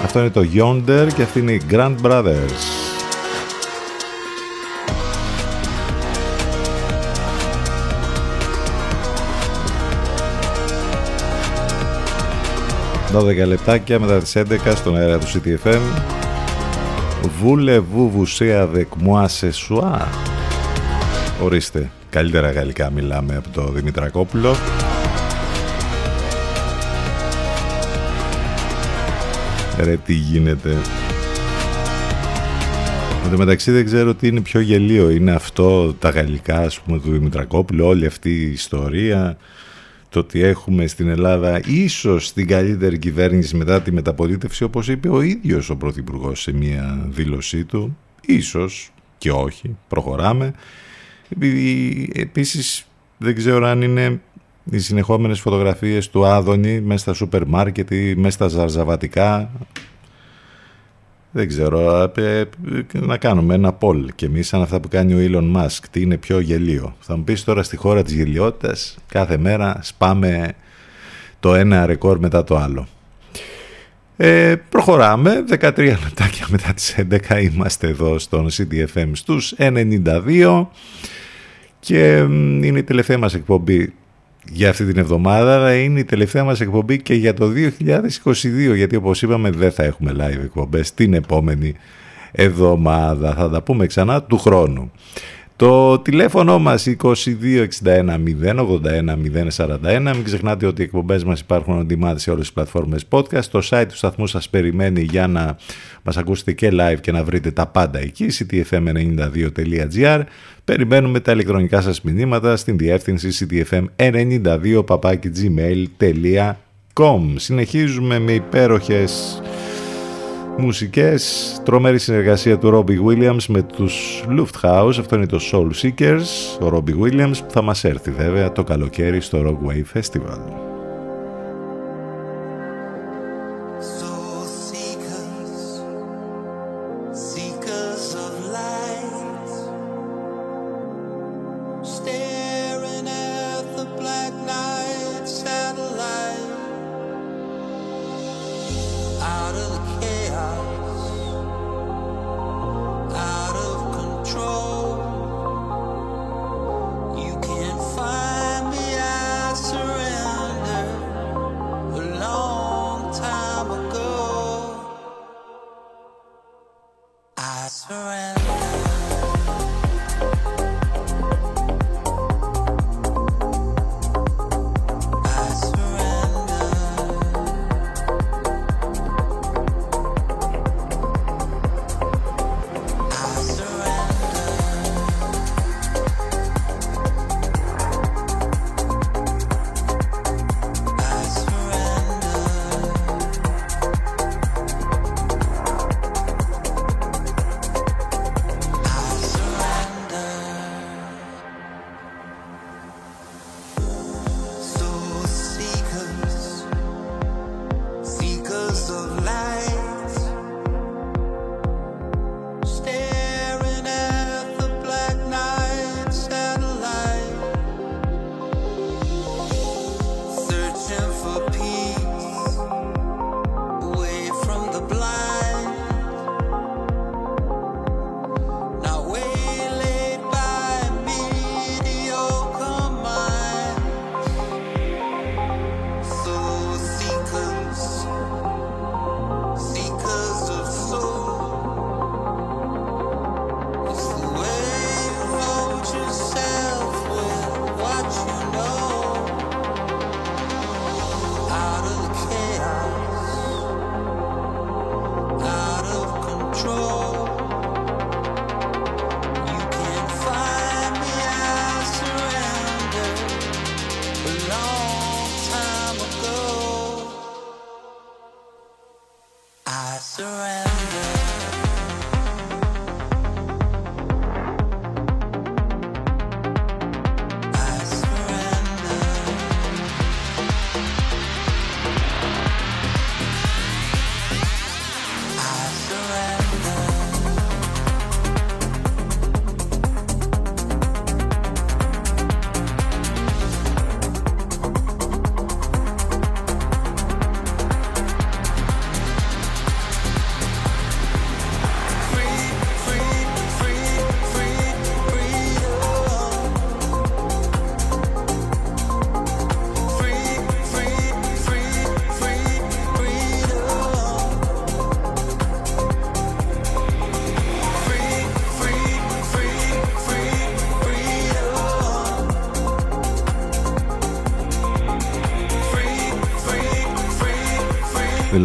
Αυτό είναι το Yonder και αυτή είναι η Grand Brothers. Δώδεκα λεπτάκια μετά τις 11 στον αέρα του CTFM. Voulez-vous vous avec moi ce soir? Ορίστε, καλύτερα γαλλικά μιλάμε από το Δημητρακόπουλο. Ρε τι γίνεται. Εν τω μεταξύ δεν ξέρω τι είναι πιο γελίο. Είναι αυτό τα γαλλικά ας πούμε του Δημητρακόπουλου, όλη αυτή η ιστορία. Το ότι έχουμε στην Ελλάδα ίσως την καλύτερη κυβέρνηση μετά τη μεταπολίτευση όπως είπε ο ίδιος ο Πρωθυπουργός σε μια δήλωσή του. Ίσως και όχι. Προχωράμε. Επειδή, Επίσης δεν ξέρω αν είναι οι συνεχόμενες φωτογραφίες του Άδωνη μέσα στα σούπερ μάρκετ ή μέσα στα ζαρζαβατικά δεν ξέρω, ε, ε, να κάνουμε ένα poll και εμείς σαν αυτά που κάνει ο Elon Musk, τι είναι πιο γελίο. Θα μου πεις τώρα στη χώρα της γελιότητας, κάθε μέρα σπάμε το ένα ρεκόρ μετά το άλλο. Ε, προχωράμε, 13 λεπτάκια μετά τις 11 είμαστε εδώ στον CDFM στους 92 και μ, είναι η τελευταία μας εκπομπή για αυτή την εβδομάδα αλλά είναι η τελευταία μας εκπομπή και για το 2022 γιατί όπως είπαμε δεν θα έχουμε live εκπομπές την επόμενη εβδομάδα. Θα τα πούμε ξανά του χρόνου το τηλέφωνο μας 2261 081 041 μην ξεχνάτε ότι οι εκπομπές μας υπάρχουν on demand σε όλες τις πλατφόρμες podcast. Το site του σταθμού σας περιμένει για να μας ακούσετε και live και να βρείτε τα πάντα εκεί ctfm92.gr Περιμένουμε τα ηλεκτρονικά σας μηνύματα στην διεύθυνση ctfm92 gmail.com Συνεχίζουμε με υπέροχες μουσικές, τρομερή συνεργασία του Robbie Williams με τους Lufthouse, αυτό είναι το Soul Seekers, ο Robbie Williams που θα μας έρθει βέβαια το καλοκαίρι στο Rock Wave Festival.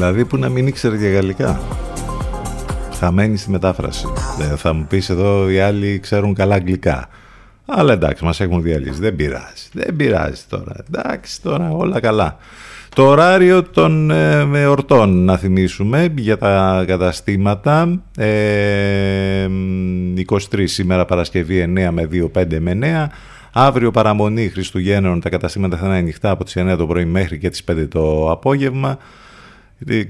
Δηλαδή που να μην ήξερε για γαλλικά. Χαμένη στη μετάφραση. Δεν θα μου πεις εδώ οι άλλοι ξέρουν καλά αγγλικά. Αλλά εντάξει, μας έχουν διαλύσει. Δεν πειράζει. Δεν πειράζει τώρα. Εντάξει, τώρα όλα καλά. Το ωράριο των ε, εορτών να θυμίσουμε για τα καταστήματα ε, 23 σήμερα Παρασκευή 9 με 2, 5 με 9 Αύριο παραμονή Χριστουγέννων τα καταστήματα θα είναι ανοιχτά από τις 9 το πρωί μέχρι και τις 5 το απόγευμα Ε,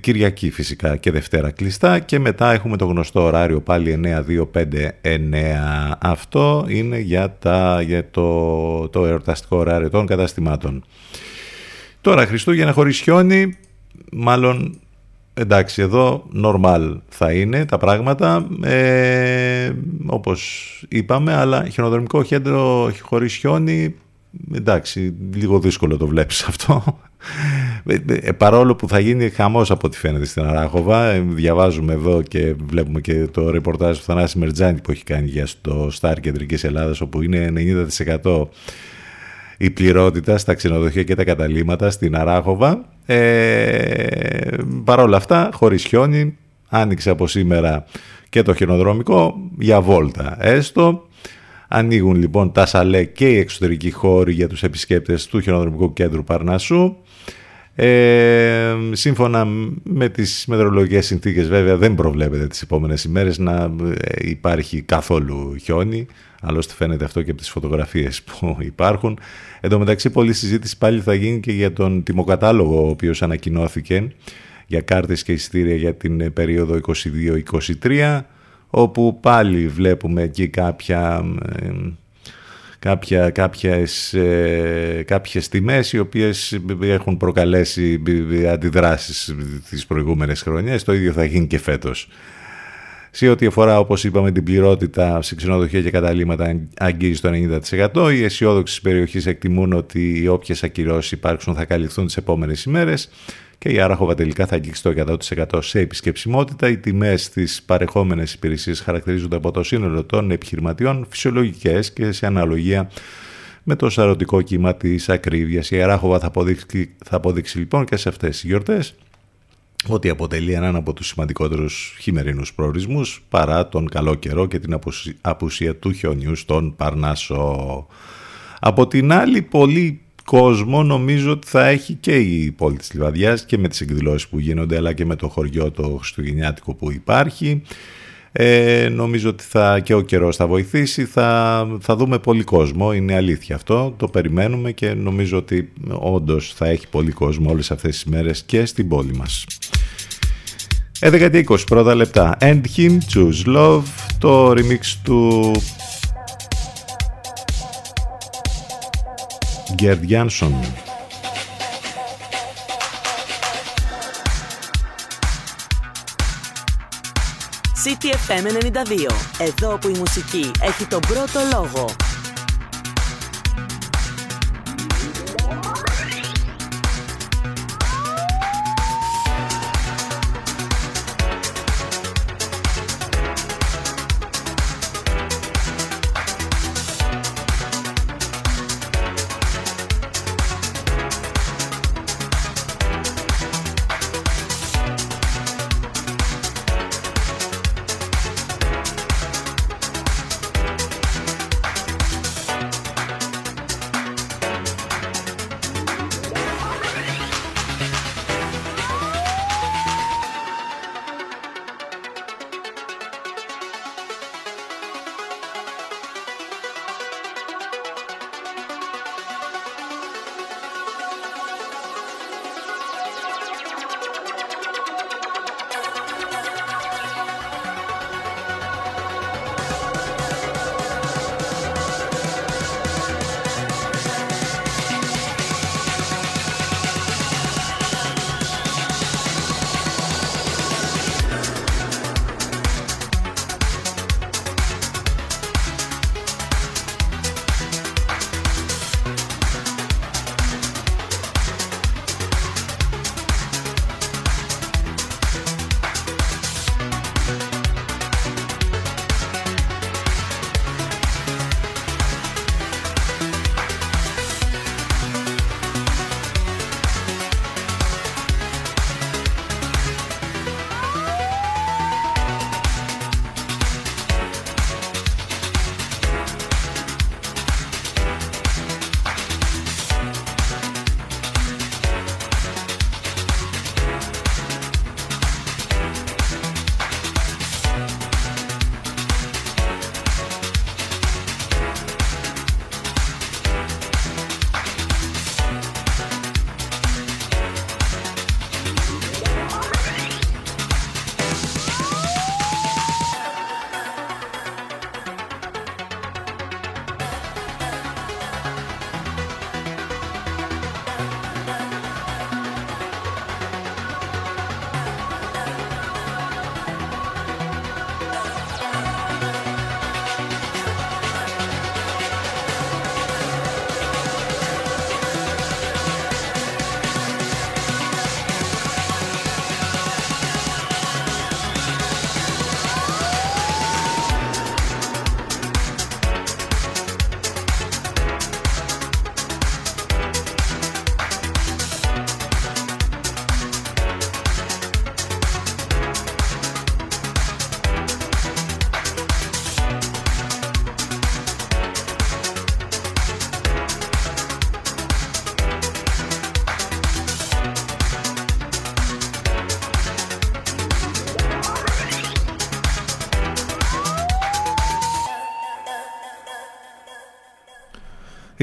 Κυριακή φυσικά και Δευτέρα κλειστά και μετά έχουμε το γνωστό ωράριο πάλι 9, 2, 5, 9 αυτό είναι για, τα, για το, το εορταστικό ωράριο των καταστημάτων. Τώρα Χριστούγεννα χωρίς χιόνι, μάλλον εντάξει εδώ normal θα είναι τα πράγματα ε, όπως είπαμε αλλά χιονοδρομικό κέντρο χωρίς χιόνι εντάξει λίγο δύσκολο το βλέπεις αυτό. ε, ε, παρόλο που θα γίνει χαμός από ό,τι φαίνεται στην Αράχοβα ε, διαβάζουμε εδώ και βλέπουμε και το ρεπορτάζ του Θανάση Μερτζάνη που έχει κάνει για το Σταρ Κεντρικής Ελλάδας όπου είναι 90% η πληρότητα στα ξενοδοχεία και τα καταλήμματα στην Αράχοβα. Ε, Παρ' όλα αυτά, χωρίς χιόνι, άνοιξε από σήμερα και το χιονοδρομικό για βόλτα έστω. Ανοίγουν λοιπόν τα σαλέ και οι εξωτερικοί χώροι για τους επισκέπτες του χιονοδρομικού κέντρου Παρνασσού. Ε, σύμφωνα με τις μετεωρολογικές συνθήκες βέβαια δεν προβλέπεται τις επόμενες ημέρες να ε, υπάρχει καθόλου χιόνι. Άλλωστε φαίνεται αυτό και από τις φωτογραφίες που υπάρχουν. Εν τω μεταξύ πολλή συζήτηση πάλι θα γίνει και για τον τιμοκατάλογο ο οποίος ανακοινώθηκε για κάρτες και εισιτήρια για την ε, περίοδο 22-23 όπου πάλι βλέπουμε εκεί κάποια, ε, κάποια, κάποιες, ε, κάποιες τιμές οι οποίες έχουν προκαλέσει αντιδράσεις τις προηγούμενες χρονιές. Το ίδιο θα γίνει και φέτος. Σε ό,τι αφορά, όπως είπαμε, την πληρότητα σε ξενοδοχεία και καταλήμματα αγγίζει το 90%. Οι αισιόδοξοι της περιοχής εκτιμούν ότι οι όποιες ακυρώσεις υπάρξουν θα καλυφθούν τις επόμενες ημέρες και η Άραχοβα τελικά θα αγγίξει το 100% σε επισκεψιμότητα. Οι τιμές στις παρεχόμενες υπηρεσίες χαρακτηρίζονται από το σύνολο των επιχειρηματιών φυσιολογικές και σε αναλογία με το σαρωτικό κύμα της ακρίβειας. Η Αράχοβα θα αποδείξει, θα αποδείξει λοιπόν και σε αυτές τις γιορτές ότι αποτελεί έναν από τους σημαντικότερους χειμερινούς προορισμούς παρά τον καλό καιρό και την απουσία του χιονιού στον Παρνάσο. Από την άλλη, πολύ κόσμο νομίζω ότι θα έχει και η πόλη της Λιβαδιάς και με τις εκδηλώσεις που γίνονται αλλά και με το χωριό το χριστουγεννιάτικο που υπάρχει. Ε, νομίζω ότι θα, και ο καιρός θα βοηθήσει, θα, θα δούμε πολύ κόσμο, είναι αλήθεια αυτό, το περιμένουμε και νομίζω ότι όντως θα έχει πολύ κόσμο όλες αυτές τις μέρες και στην πόλη μας. 11 20 πρώτα λεπτά, End Him, Choose Love, το remix του Gerd Jansson. CTFM 92. Εδώ που η μουσική έχει τον πρώτο λόγο.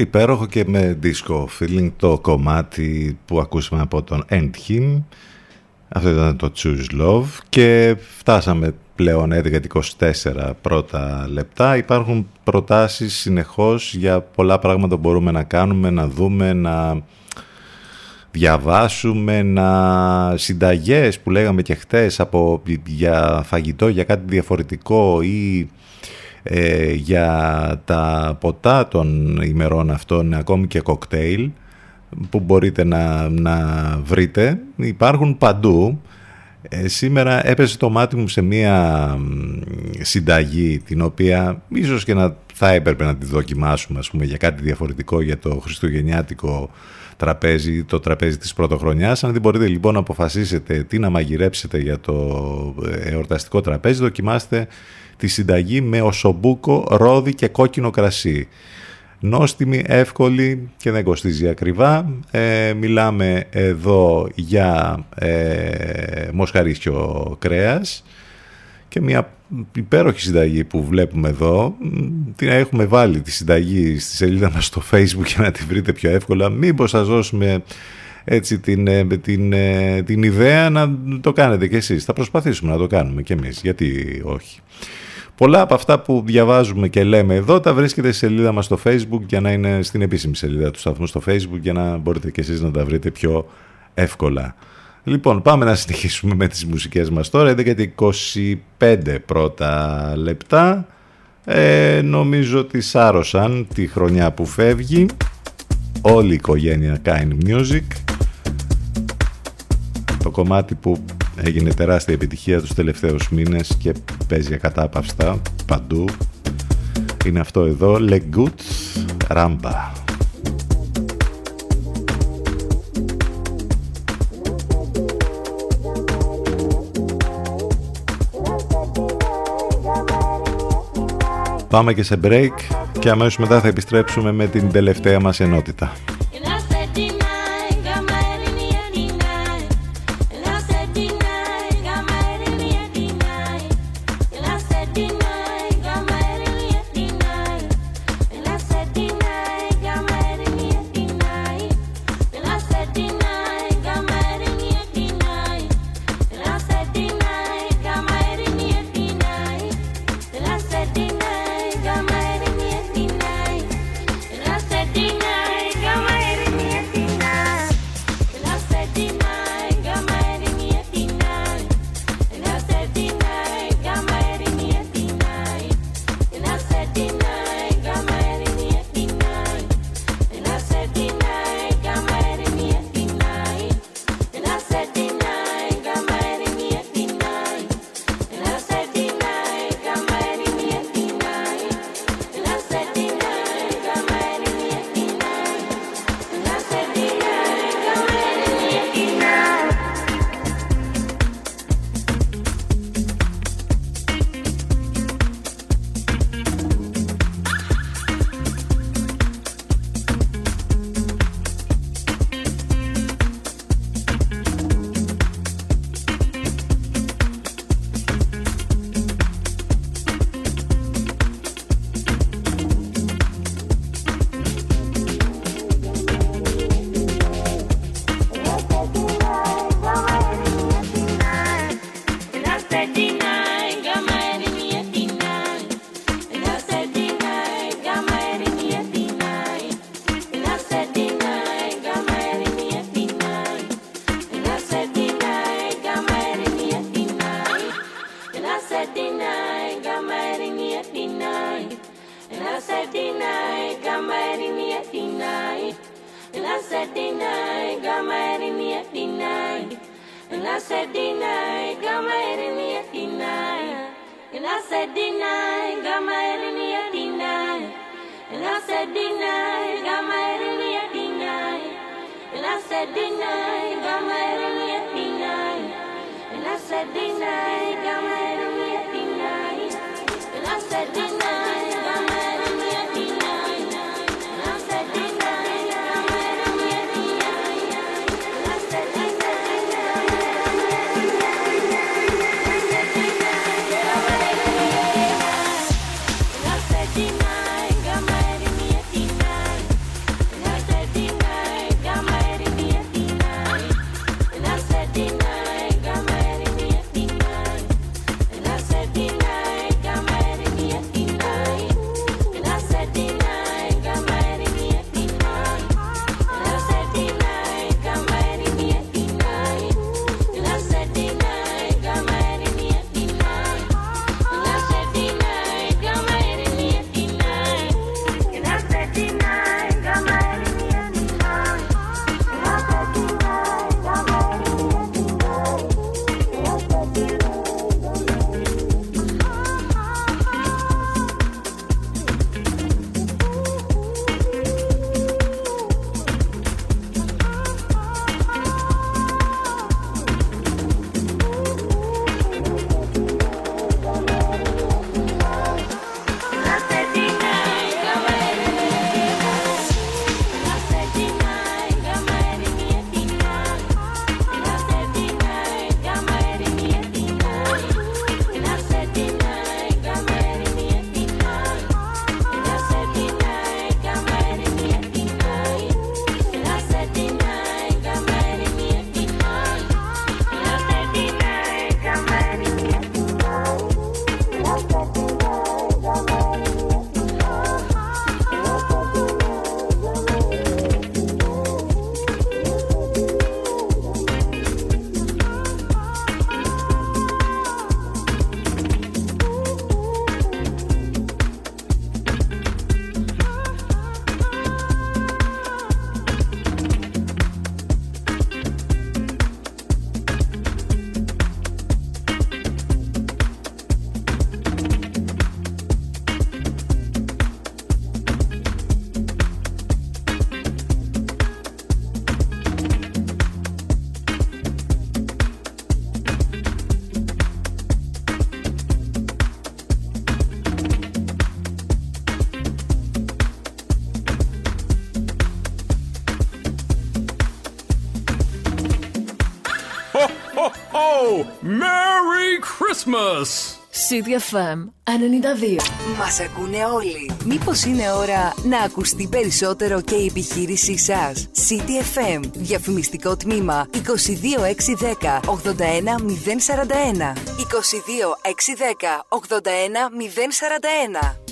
Υπέροχο και με disco feeling το κομμάτι που ακούσαμε από τον End Him. Αυτό ήταν το Choose Love και φτάσαμε πλέον 11-24 πρώτα λεπτά. Υπάρχουν προτάσεις συνεχώς για πολλά πράγματα που μπορούμε να κάνουμε, να δούμε, να διαβάσουμε, να συνταγές που λέγαμε και χτες από, για φαγητό, για κάτι διαφορετικό ή ε, για τα ποτά των ημερών αυτών, ακόμη και κοκτέιλ που μπορείτε να, να βρείτε. Υπάρχουν παντού. Ε, σήμερα έπεσε το μάτι μου σε μία μ, συνταγή την οποία ίσως και να θα έπρεπε να τη δοκιμάσουμε ας πούμε, για κάτι διαφορετικό για το χριστουγεννιάτικο τραπέζι, το τραπέζι της πρωτοχρονιάς. Αν δεν μπορείτε λοιπόν να αποφασίσετε τι να μαγειρέψετε για το ε, εορταστικό τραπέζι, δοκιμάστε τη συνταγή με οσομπούκο, ρόδι και κόκκινο κρασί. Νόστιμη, εύκολη και δεν κοστίζει ακριβά. Ε, μιλάμε εδώ για ε, μοσχαρίσιο κρέας και μια υπέροχη συνταγή που βλέπουμε εδώ. Την έχουμε βάλει τη συνταγή στη σελίδα μας στο facebook για να τη βρείτε πιο εύκολα. Μήπως σας δώσουμε έτσι την, ε, την, ε, την ιδέα να το κάνετε κι εσείς. Θα προσπαθήσουμε να το κάνουμε κι εμείς. Γιατί όχι. Πολλά από αυτά που διαβάζουμε και λέμε εδώ τα βρίσκεται στη σελίδα μας στο facebook για να είναι στην επίσημη σελίδα του σταθμού στο facebook για να μπορείτε κι εσείς να τα βρείτε πιο εύκολα. Λοιπόν, πάμε να συνεχίσουμε με τις μουσικές μας τώρα. 11 και 25 πρώτα λεπτά. Ε, νομίζω ότι σάρωσαν τη χρονιά που φεύγει. Όλη η οικογένεια κάνει music. Το κομμάτι που έγινε τεράστια επιτυχία τους τελευταίους μήνες και παίζει ακατάπαυστα παντού. Είναι αυτό εδώ, Le Good Ramba. Πάμε και σε break και αμέσως μετά θα επιστρέψουμε με την τελευταία μας ενότητα. Christmas! CDFM 92. Μας ακούνε όλοι. Μήπως είναι ώρα να ακουστεί περισσότερο και η επιχείρησή σας; CTFM, διαφημιστικό τμήμα 22610 81041. 22610 81041.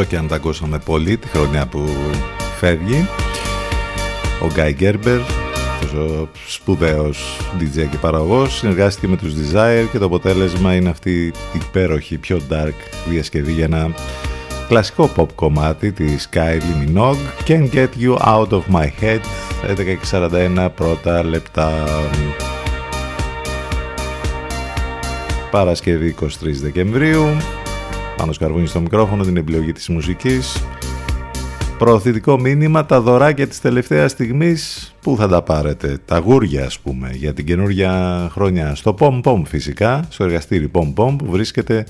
Αυτό και αν τα ακούσαμε πολύ τη χρονιά που φεύγει. Ο Γκάι Γκέρμπερ, ο σπουδαίος DJ και παραγωγός, συνεργάστηκε με τους Desire και το αποτέλεσμα είναι αυτή η υπέροχη, πιο dark διασκευή για ένα κλασικό pop κομμάτι της Kylie Minogue. Can't Get You Out of My Head 11 και 41 πρώτα λεπτά. Παρασκευή 23 Δεκεμβρίου πάνω σκαρβούνι στο μικρόφωνο την επιλογή της μουσικής. Προωθητικό μήνυμα τα δωράκια της τελευταίας στιγμής που θα τα πάρετε; Τα γούρια ας πούμε για την καινούργια χρονιά. Στο Pom Pom φυσικά στο εργαστήρι Pom Pom που βρίσκεται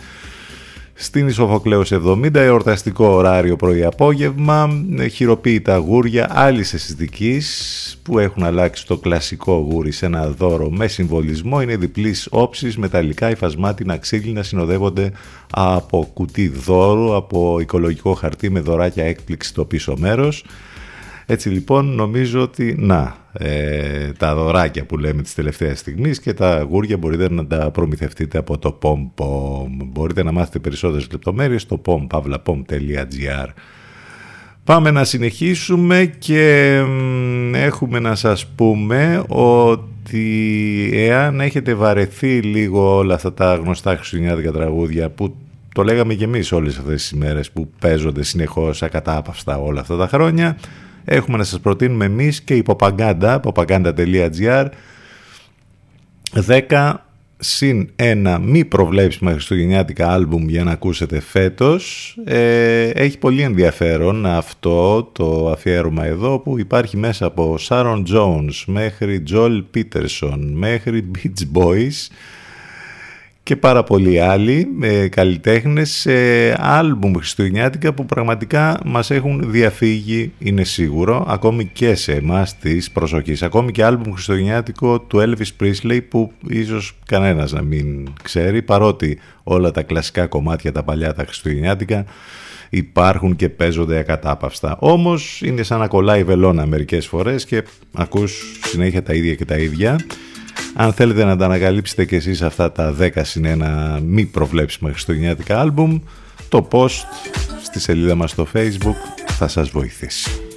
στην Ισοφοκλέος 70 εορταστικό ωράριο πρωί-απόγευμα, χειροποίητα γούρια άλλη αισθητικής που έχουν αλλάξει το κλασικό γούρι σε ένα δώρο με συμβολισμό. Είναι διπλής όψης, μεταλλικά, υφασμάτινα ξύλινα συνοδεύονται από κουτί δώρου, από οικολογικό χαρτί με δωράκια έκπληξη στο πίσω μέρος. Έτσι λοιπόν νομίζω ότι να, ε, τα δωράκια που λέμε τις τελευταίες στιγμής και τα γούρια μπορείτε να τα προμηθευτείτε από το POM. Μπορείτε να μάθετε περισσότερες λεπτομέρειες στο pompavlapom.gr Πάμε να συνεχίσουμε και έχουμε να σας πούμε ότι εάν έχετε βαρεθεί λίγο όλα αυτά τα γνωστά χριστουγεννιάτικα τραγούδια που το λέγαμε και εμείς όλες αυτές τις ημέρες που παίζονται συνεχώς ακατάπαυστα όλα αυτά τα χρόνια έχουμε να σας προτείνουμε εμείς και η Popaganda, popaganda.gr 10 συν ένα μη προβλέψιμα χριστουγεννιάτικα άλμπουμ για να ακούσετε φέτος. Ε, έχει πολύ ενδιαφέρον αυτό το αφιέρωμα εδώ που υπάρχει μέσα από Sharon Jones μέχρι Joel Peterson μέχρι Beach Boys και πάρα πολλοί άλλοι ε, καλλιτέχνες σε άλμπουμ χριστουγεννιάτικα που πραγματικά μας έχουν διαφύγει είναι σίγουρο ακόμη και σε εμάς της προσοχής ακόμη και άλμπουμ χριστουγεννιάτικο του Elvis Presley που ίσως κανένας να μην ξέρει παρότι όλα τα κλασικά κομμάτια τα παλιά τα χριστουγεννιάτικα υπάρχουν και παίζονται ακατάπαυστα. Όμως είναι σαν να κολλάει βελόνα μερικές φορές και ακούς συνέχεια τα ίδια και τα ίδια. Αν θέλετε να τα ανακαλύψετε και εσείς αυτά τα 10 συν 1 μη προβλέψιμα χριστουγεννιάτικα άλμπουμ, το post στη σελίδα μας στο facebook θα σας βοηθήσει.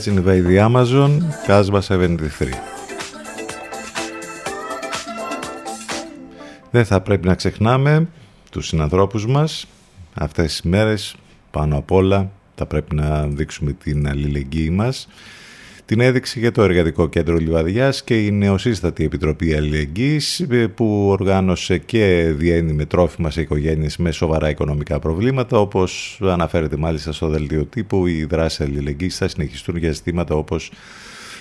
Let's invade the Amazon, Casbah 73. Δεν θα πρέπει να ξεχνάμε τους συνανθρώπους μας αυτές τις μέρες πάνω απ' όλα θα πρέπει να δείξουμε την αλληλεγγύη μας την έδειξε για το Εργατικό Κέντρο Λιβαδιάς και η νεοσύστατη Επιτροπή Αλληλεγγύης ε, που οργάνωσε και διένει με τρόφιμα σε οικογένειες με σοβαρά οικονομικά προβλήματα όπως αναφέρεται μάλιστα στο δελτίο τύπου οι δράσεις αλληλεγγύης θα συνεχιστούν για ζητήματα όπως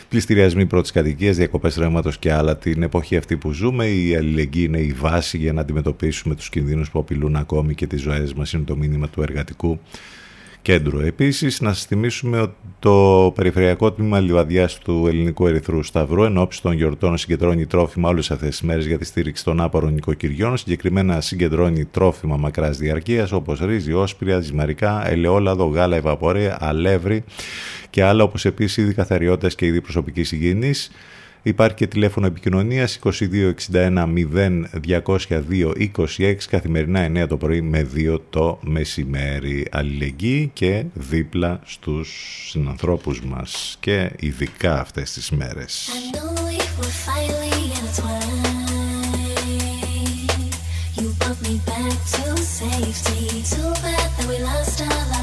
πληστηριασμοί πρώτης κατοικίας, διακοπές ρεύματος και άλλα. Την εποχή αυτή που ζούμε, η αλληλεγγύη είναι η βάση για να αντιμετωπίσουμε τους κινδύνους που απειλούν ακόμη και τις ζωές μας. Είναι το μήνυμα του εργατικού κέντρου. Επίσης, να σας θυμίσουμε ότι το Περιφερειακό Τμήμα Λιβαδιάς του Ελληνικού Ερυθρού Σταυρού εν ώψη των γιορτών συγκεντρώνει τρόφιμα όλες αυτές τις μέρες για τη στήριξη των άπορων νοικοκυριών. Συγκεκριμένα συγκεντρώνει τρόφιμα μακράς διαρκείας όπως ρύζι, όσπρια, ζυμαρικά, ελαιόλαδο, γάλα, ευαπορία, αλεύρι και άλλα όπως επίσης είδη καθαριότητας και είδη προσωπικής υγιεινής. Υπάρχει και τηλέφωνο επικοινωνίας 2261 0202 26 καθημερινά 9 το πρωί με 2 το μεσημέρι. Αλληλεγγύη και δίπλα στους συνανθρώπους μας και ειδικά αυτές τις μέρες. I'm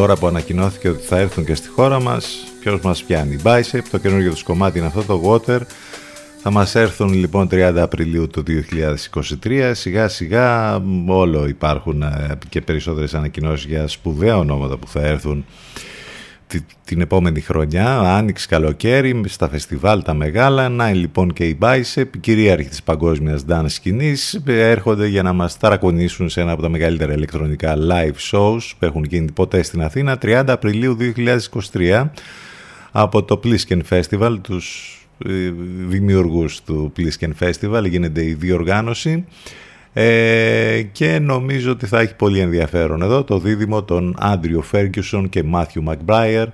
Τώρα που ανακοινώθηκε ότι θα έρθουν και στη χώρα μας, ποιος μας πιάνει. Bicep, το καινούργιο τους κομμάτι είναι αυτό, το Water. Θα μας έρθουν λοιπόν 30 Απριλίου του 2023. Σιγά σιγά όλο υπάρχουν ε, και περισσότερες ανακοινώσεις για σπουδαία ονόματα που θα έρθουν τη- την επόμενη χρονιά, άνοιξη καλοκαίρι, στα φεστιβάλ τα μεγάλα. Να λοιπόν και η Bicep, η κυρίαρχη της παγκόσμιας dance σκηνής, έρχονται για να μας ταρακονίσουν σε ένα από τα μεγαλύτερα ηλεκτρονικά live shows που έχουν γίνει ποτέ στην Αθήνα, 30 Απριλίου 2023, από το Plisken Festival, τους ε, δημιουργούς του Plisken Festival, γίνεται η διοργάνωση. Ε, και νομίζω ότι θα έχει πολύ ενδιαφέρον εδώ το δίδυμο των Άντριο Φέργκιουσον και Μάθιου Μακμπράιερ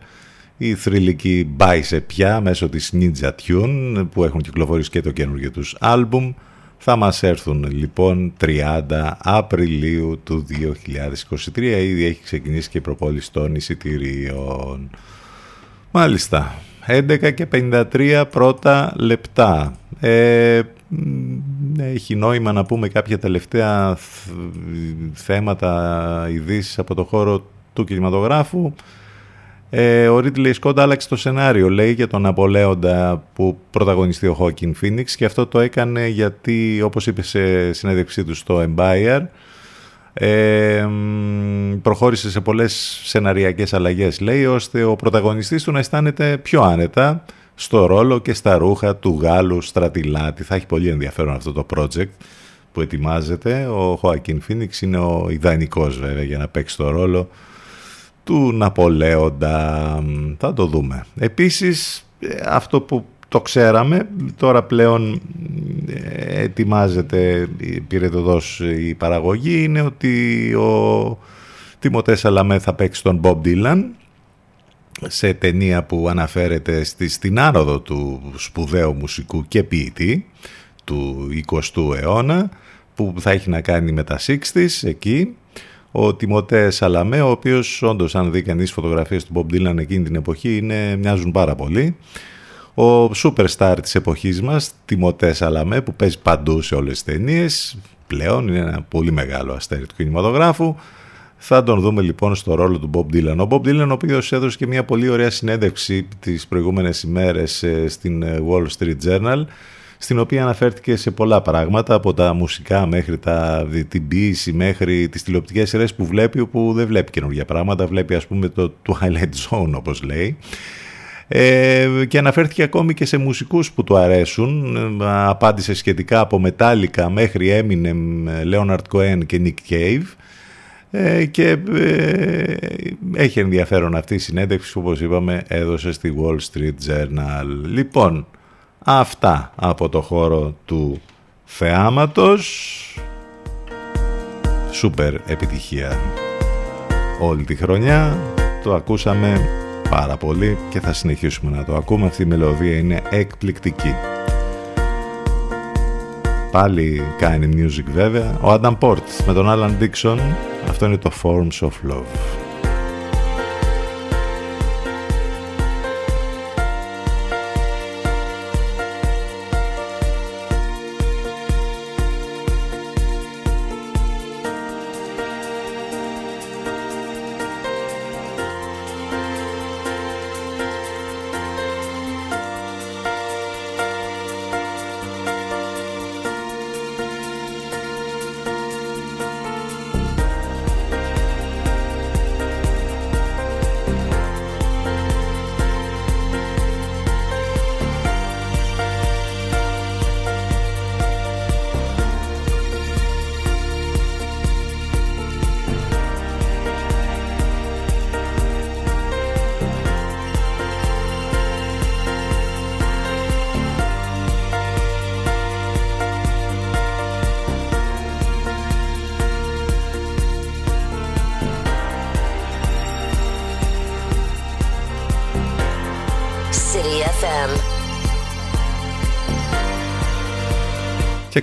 η θρηλυκή Bicep πια μέσω της Ninja Tune που έχουν κυκλοφορήσει και το καινούργιο τους άλμπουμ. Θα μας έρθουν λοιπόν 30 Απριλίου του 2023 ήδη έχει ξεκινήσει και η προπόληση των εισιτηρίων. Μάλιστα. 11 και 53 πρώτα λεπτά. Ε, μ, έχει νόημα να πούμε κάποια τελευταία θ- θέματα ειδήσεις από το χώρο του κινηματογράφου. Ε, ο Ρίτλεϊ Σκόντα άλλαξε το σενάριο, λέει, για τον Απολέοντα που πρωταγωνιστεί ο Χόκκιν Φίνιξ και αυτό το έκανε γιατί, όπως είπε σε συνέντευξή του στο Empire, ε, μ, προχώρησε σε πολλές σεναριακές αλλαγές, λέει, ώστε ο πρωταγωνιστής του να αισθάνεται πιο άνετα στο ρόλο και στα ρούχα του Γάλλου στρατιλάτη. Θα έχει πολύ ενδιαφέρον αυτό το project που ετοιμάζεται. Ο Χόακιν Φίνιξ είναι ο ιδανικός βέβαια για να παίξει το ρόλο του Ναπολέοντα. Θα το δούμε. Επίσης, ε, αυτό που το ξέραμε, τώρα πλέον ε, ετοιμάζεται, ε, πήρε το δός η παραγωγή, είναι ότι ο Τιμωτές Σαλαμέ θα παίξει τον Bob Dylan σε ταινία που αναφέρεται στη, στην άνοδο του σπουδαίου μουσικού και ποιητή του 20ου αιώνα που θα έχει να κάνει με τα 60's εκεί ο Τιμωτέ Σαλαμέ, ο οποίος όντως αν δει κανείς φωτογραφίες του Bob Dylan εκείνη την εποχή είναι, μοιάζουν πάρα πολύ. Ο superstar της εποχής μας, Τιμωτέ Σαλαμέ, που παίζει παντού σε όλες τις ταινίες, πλέον είναι ένα πολύ μεγάλο αστέρι του κινηματογράφου. Θα τον δούμε λοιπόν στο ρόλο του Bob Dylan. Ο Bob Dylan, ο οποίος έδωσε και μια πολύ ωραία συνέντευξη τις προηγούμενες ημέρες ε, στην ε, Wall Street Journal, στην οποία αναφέρθηκε σε πολλά πράγματα, από τα μουσικά μέχρι τα, την ποίηση, μέχρι τις τηλεοπτικές σειρές που βλέπει, όπου δεν βλέπει καινούργια πράγματα, βλέπει ας πούμε το Twilight Zone όπως λέει. Ε, και αναφέρθηκε ακόμη και σε μουσικούς που του αρέσουν. Ε, Απάντησε σχετικά από Metallica μέχρι Eminem, Leonard Cohen και Nick Cave. Ε, και ε, έχει ενδιαφέρον αυτή η συνέντευξη που όπως είπαμε έδωσε στη Wall Street Journal. Λοιπόν, αυτά από το χώρο του θεάματος. Σούπερ επιτυχία όλη τη χρονιά. Το ακούσαμε πάρα πολύ και θα συνεχίσουμε να το ακούμε. Αυτή η μελωδία είναι εκπληκτική. Πάλι κάνει music βέβαια. Ο Adam Port με τον Alan Dixon. Αυτό είναι το Forms of Love.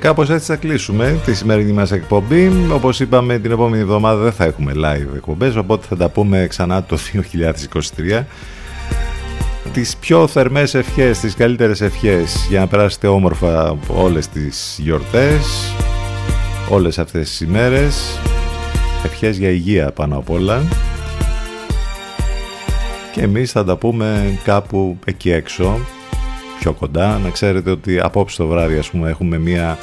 Κάπως έτσι θα κλείσουμε τη σημερινή μας εκπομπή. Όπως είπαμε την επόμενη εβδομάδα δεν θα έχουμε live εκπομπές, οπότε θα τα πούμε ξανά το 2023. Τις πιο θερμές ευχές, τις καλύτερες ευχές για να περάσετε όμορφα όλες τις γιορτές, όλες αυτές τις ημέρες. Ευχές για υγεία πάνω απ' όλα. και εμείς θα τα πούμε κάπου εκεί έξω πιο κοντά. Να ξέρετε ότι απόψε το βράδυ ας πούμε έχουμε μια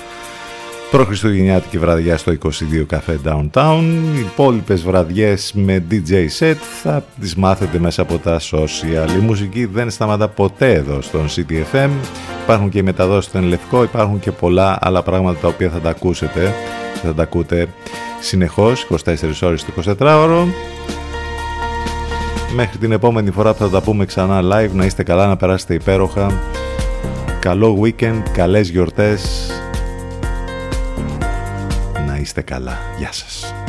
προχριστουγεννιάτικη βραδιά στο 22 Café Downtown. Οι υπόλοιπες βραδιές με DJ set θα τις μάθετε μέσα από τα social. Η μουσική δεν σταματά ποτέ εδώ στον CTFM υπάρχουν και οι μεταδόσεις στον Λευκό υπάρχουν και πολλά άλλα πράγματα τα οποία θα τα ακούσετε θα τα ακούτε συνεχώς 24 ώρες το 24ωρο μέχρι την επόμενη φορά που θα τα πούμε ξανά live να είστε καλά να περάσετε υπέροχα καλό weekend, καλές γιορτές να είστε καλά. Γεια σας.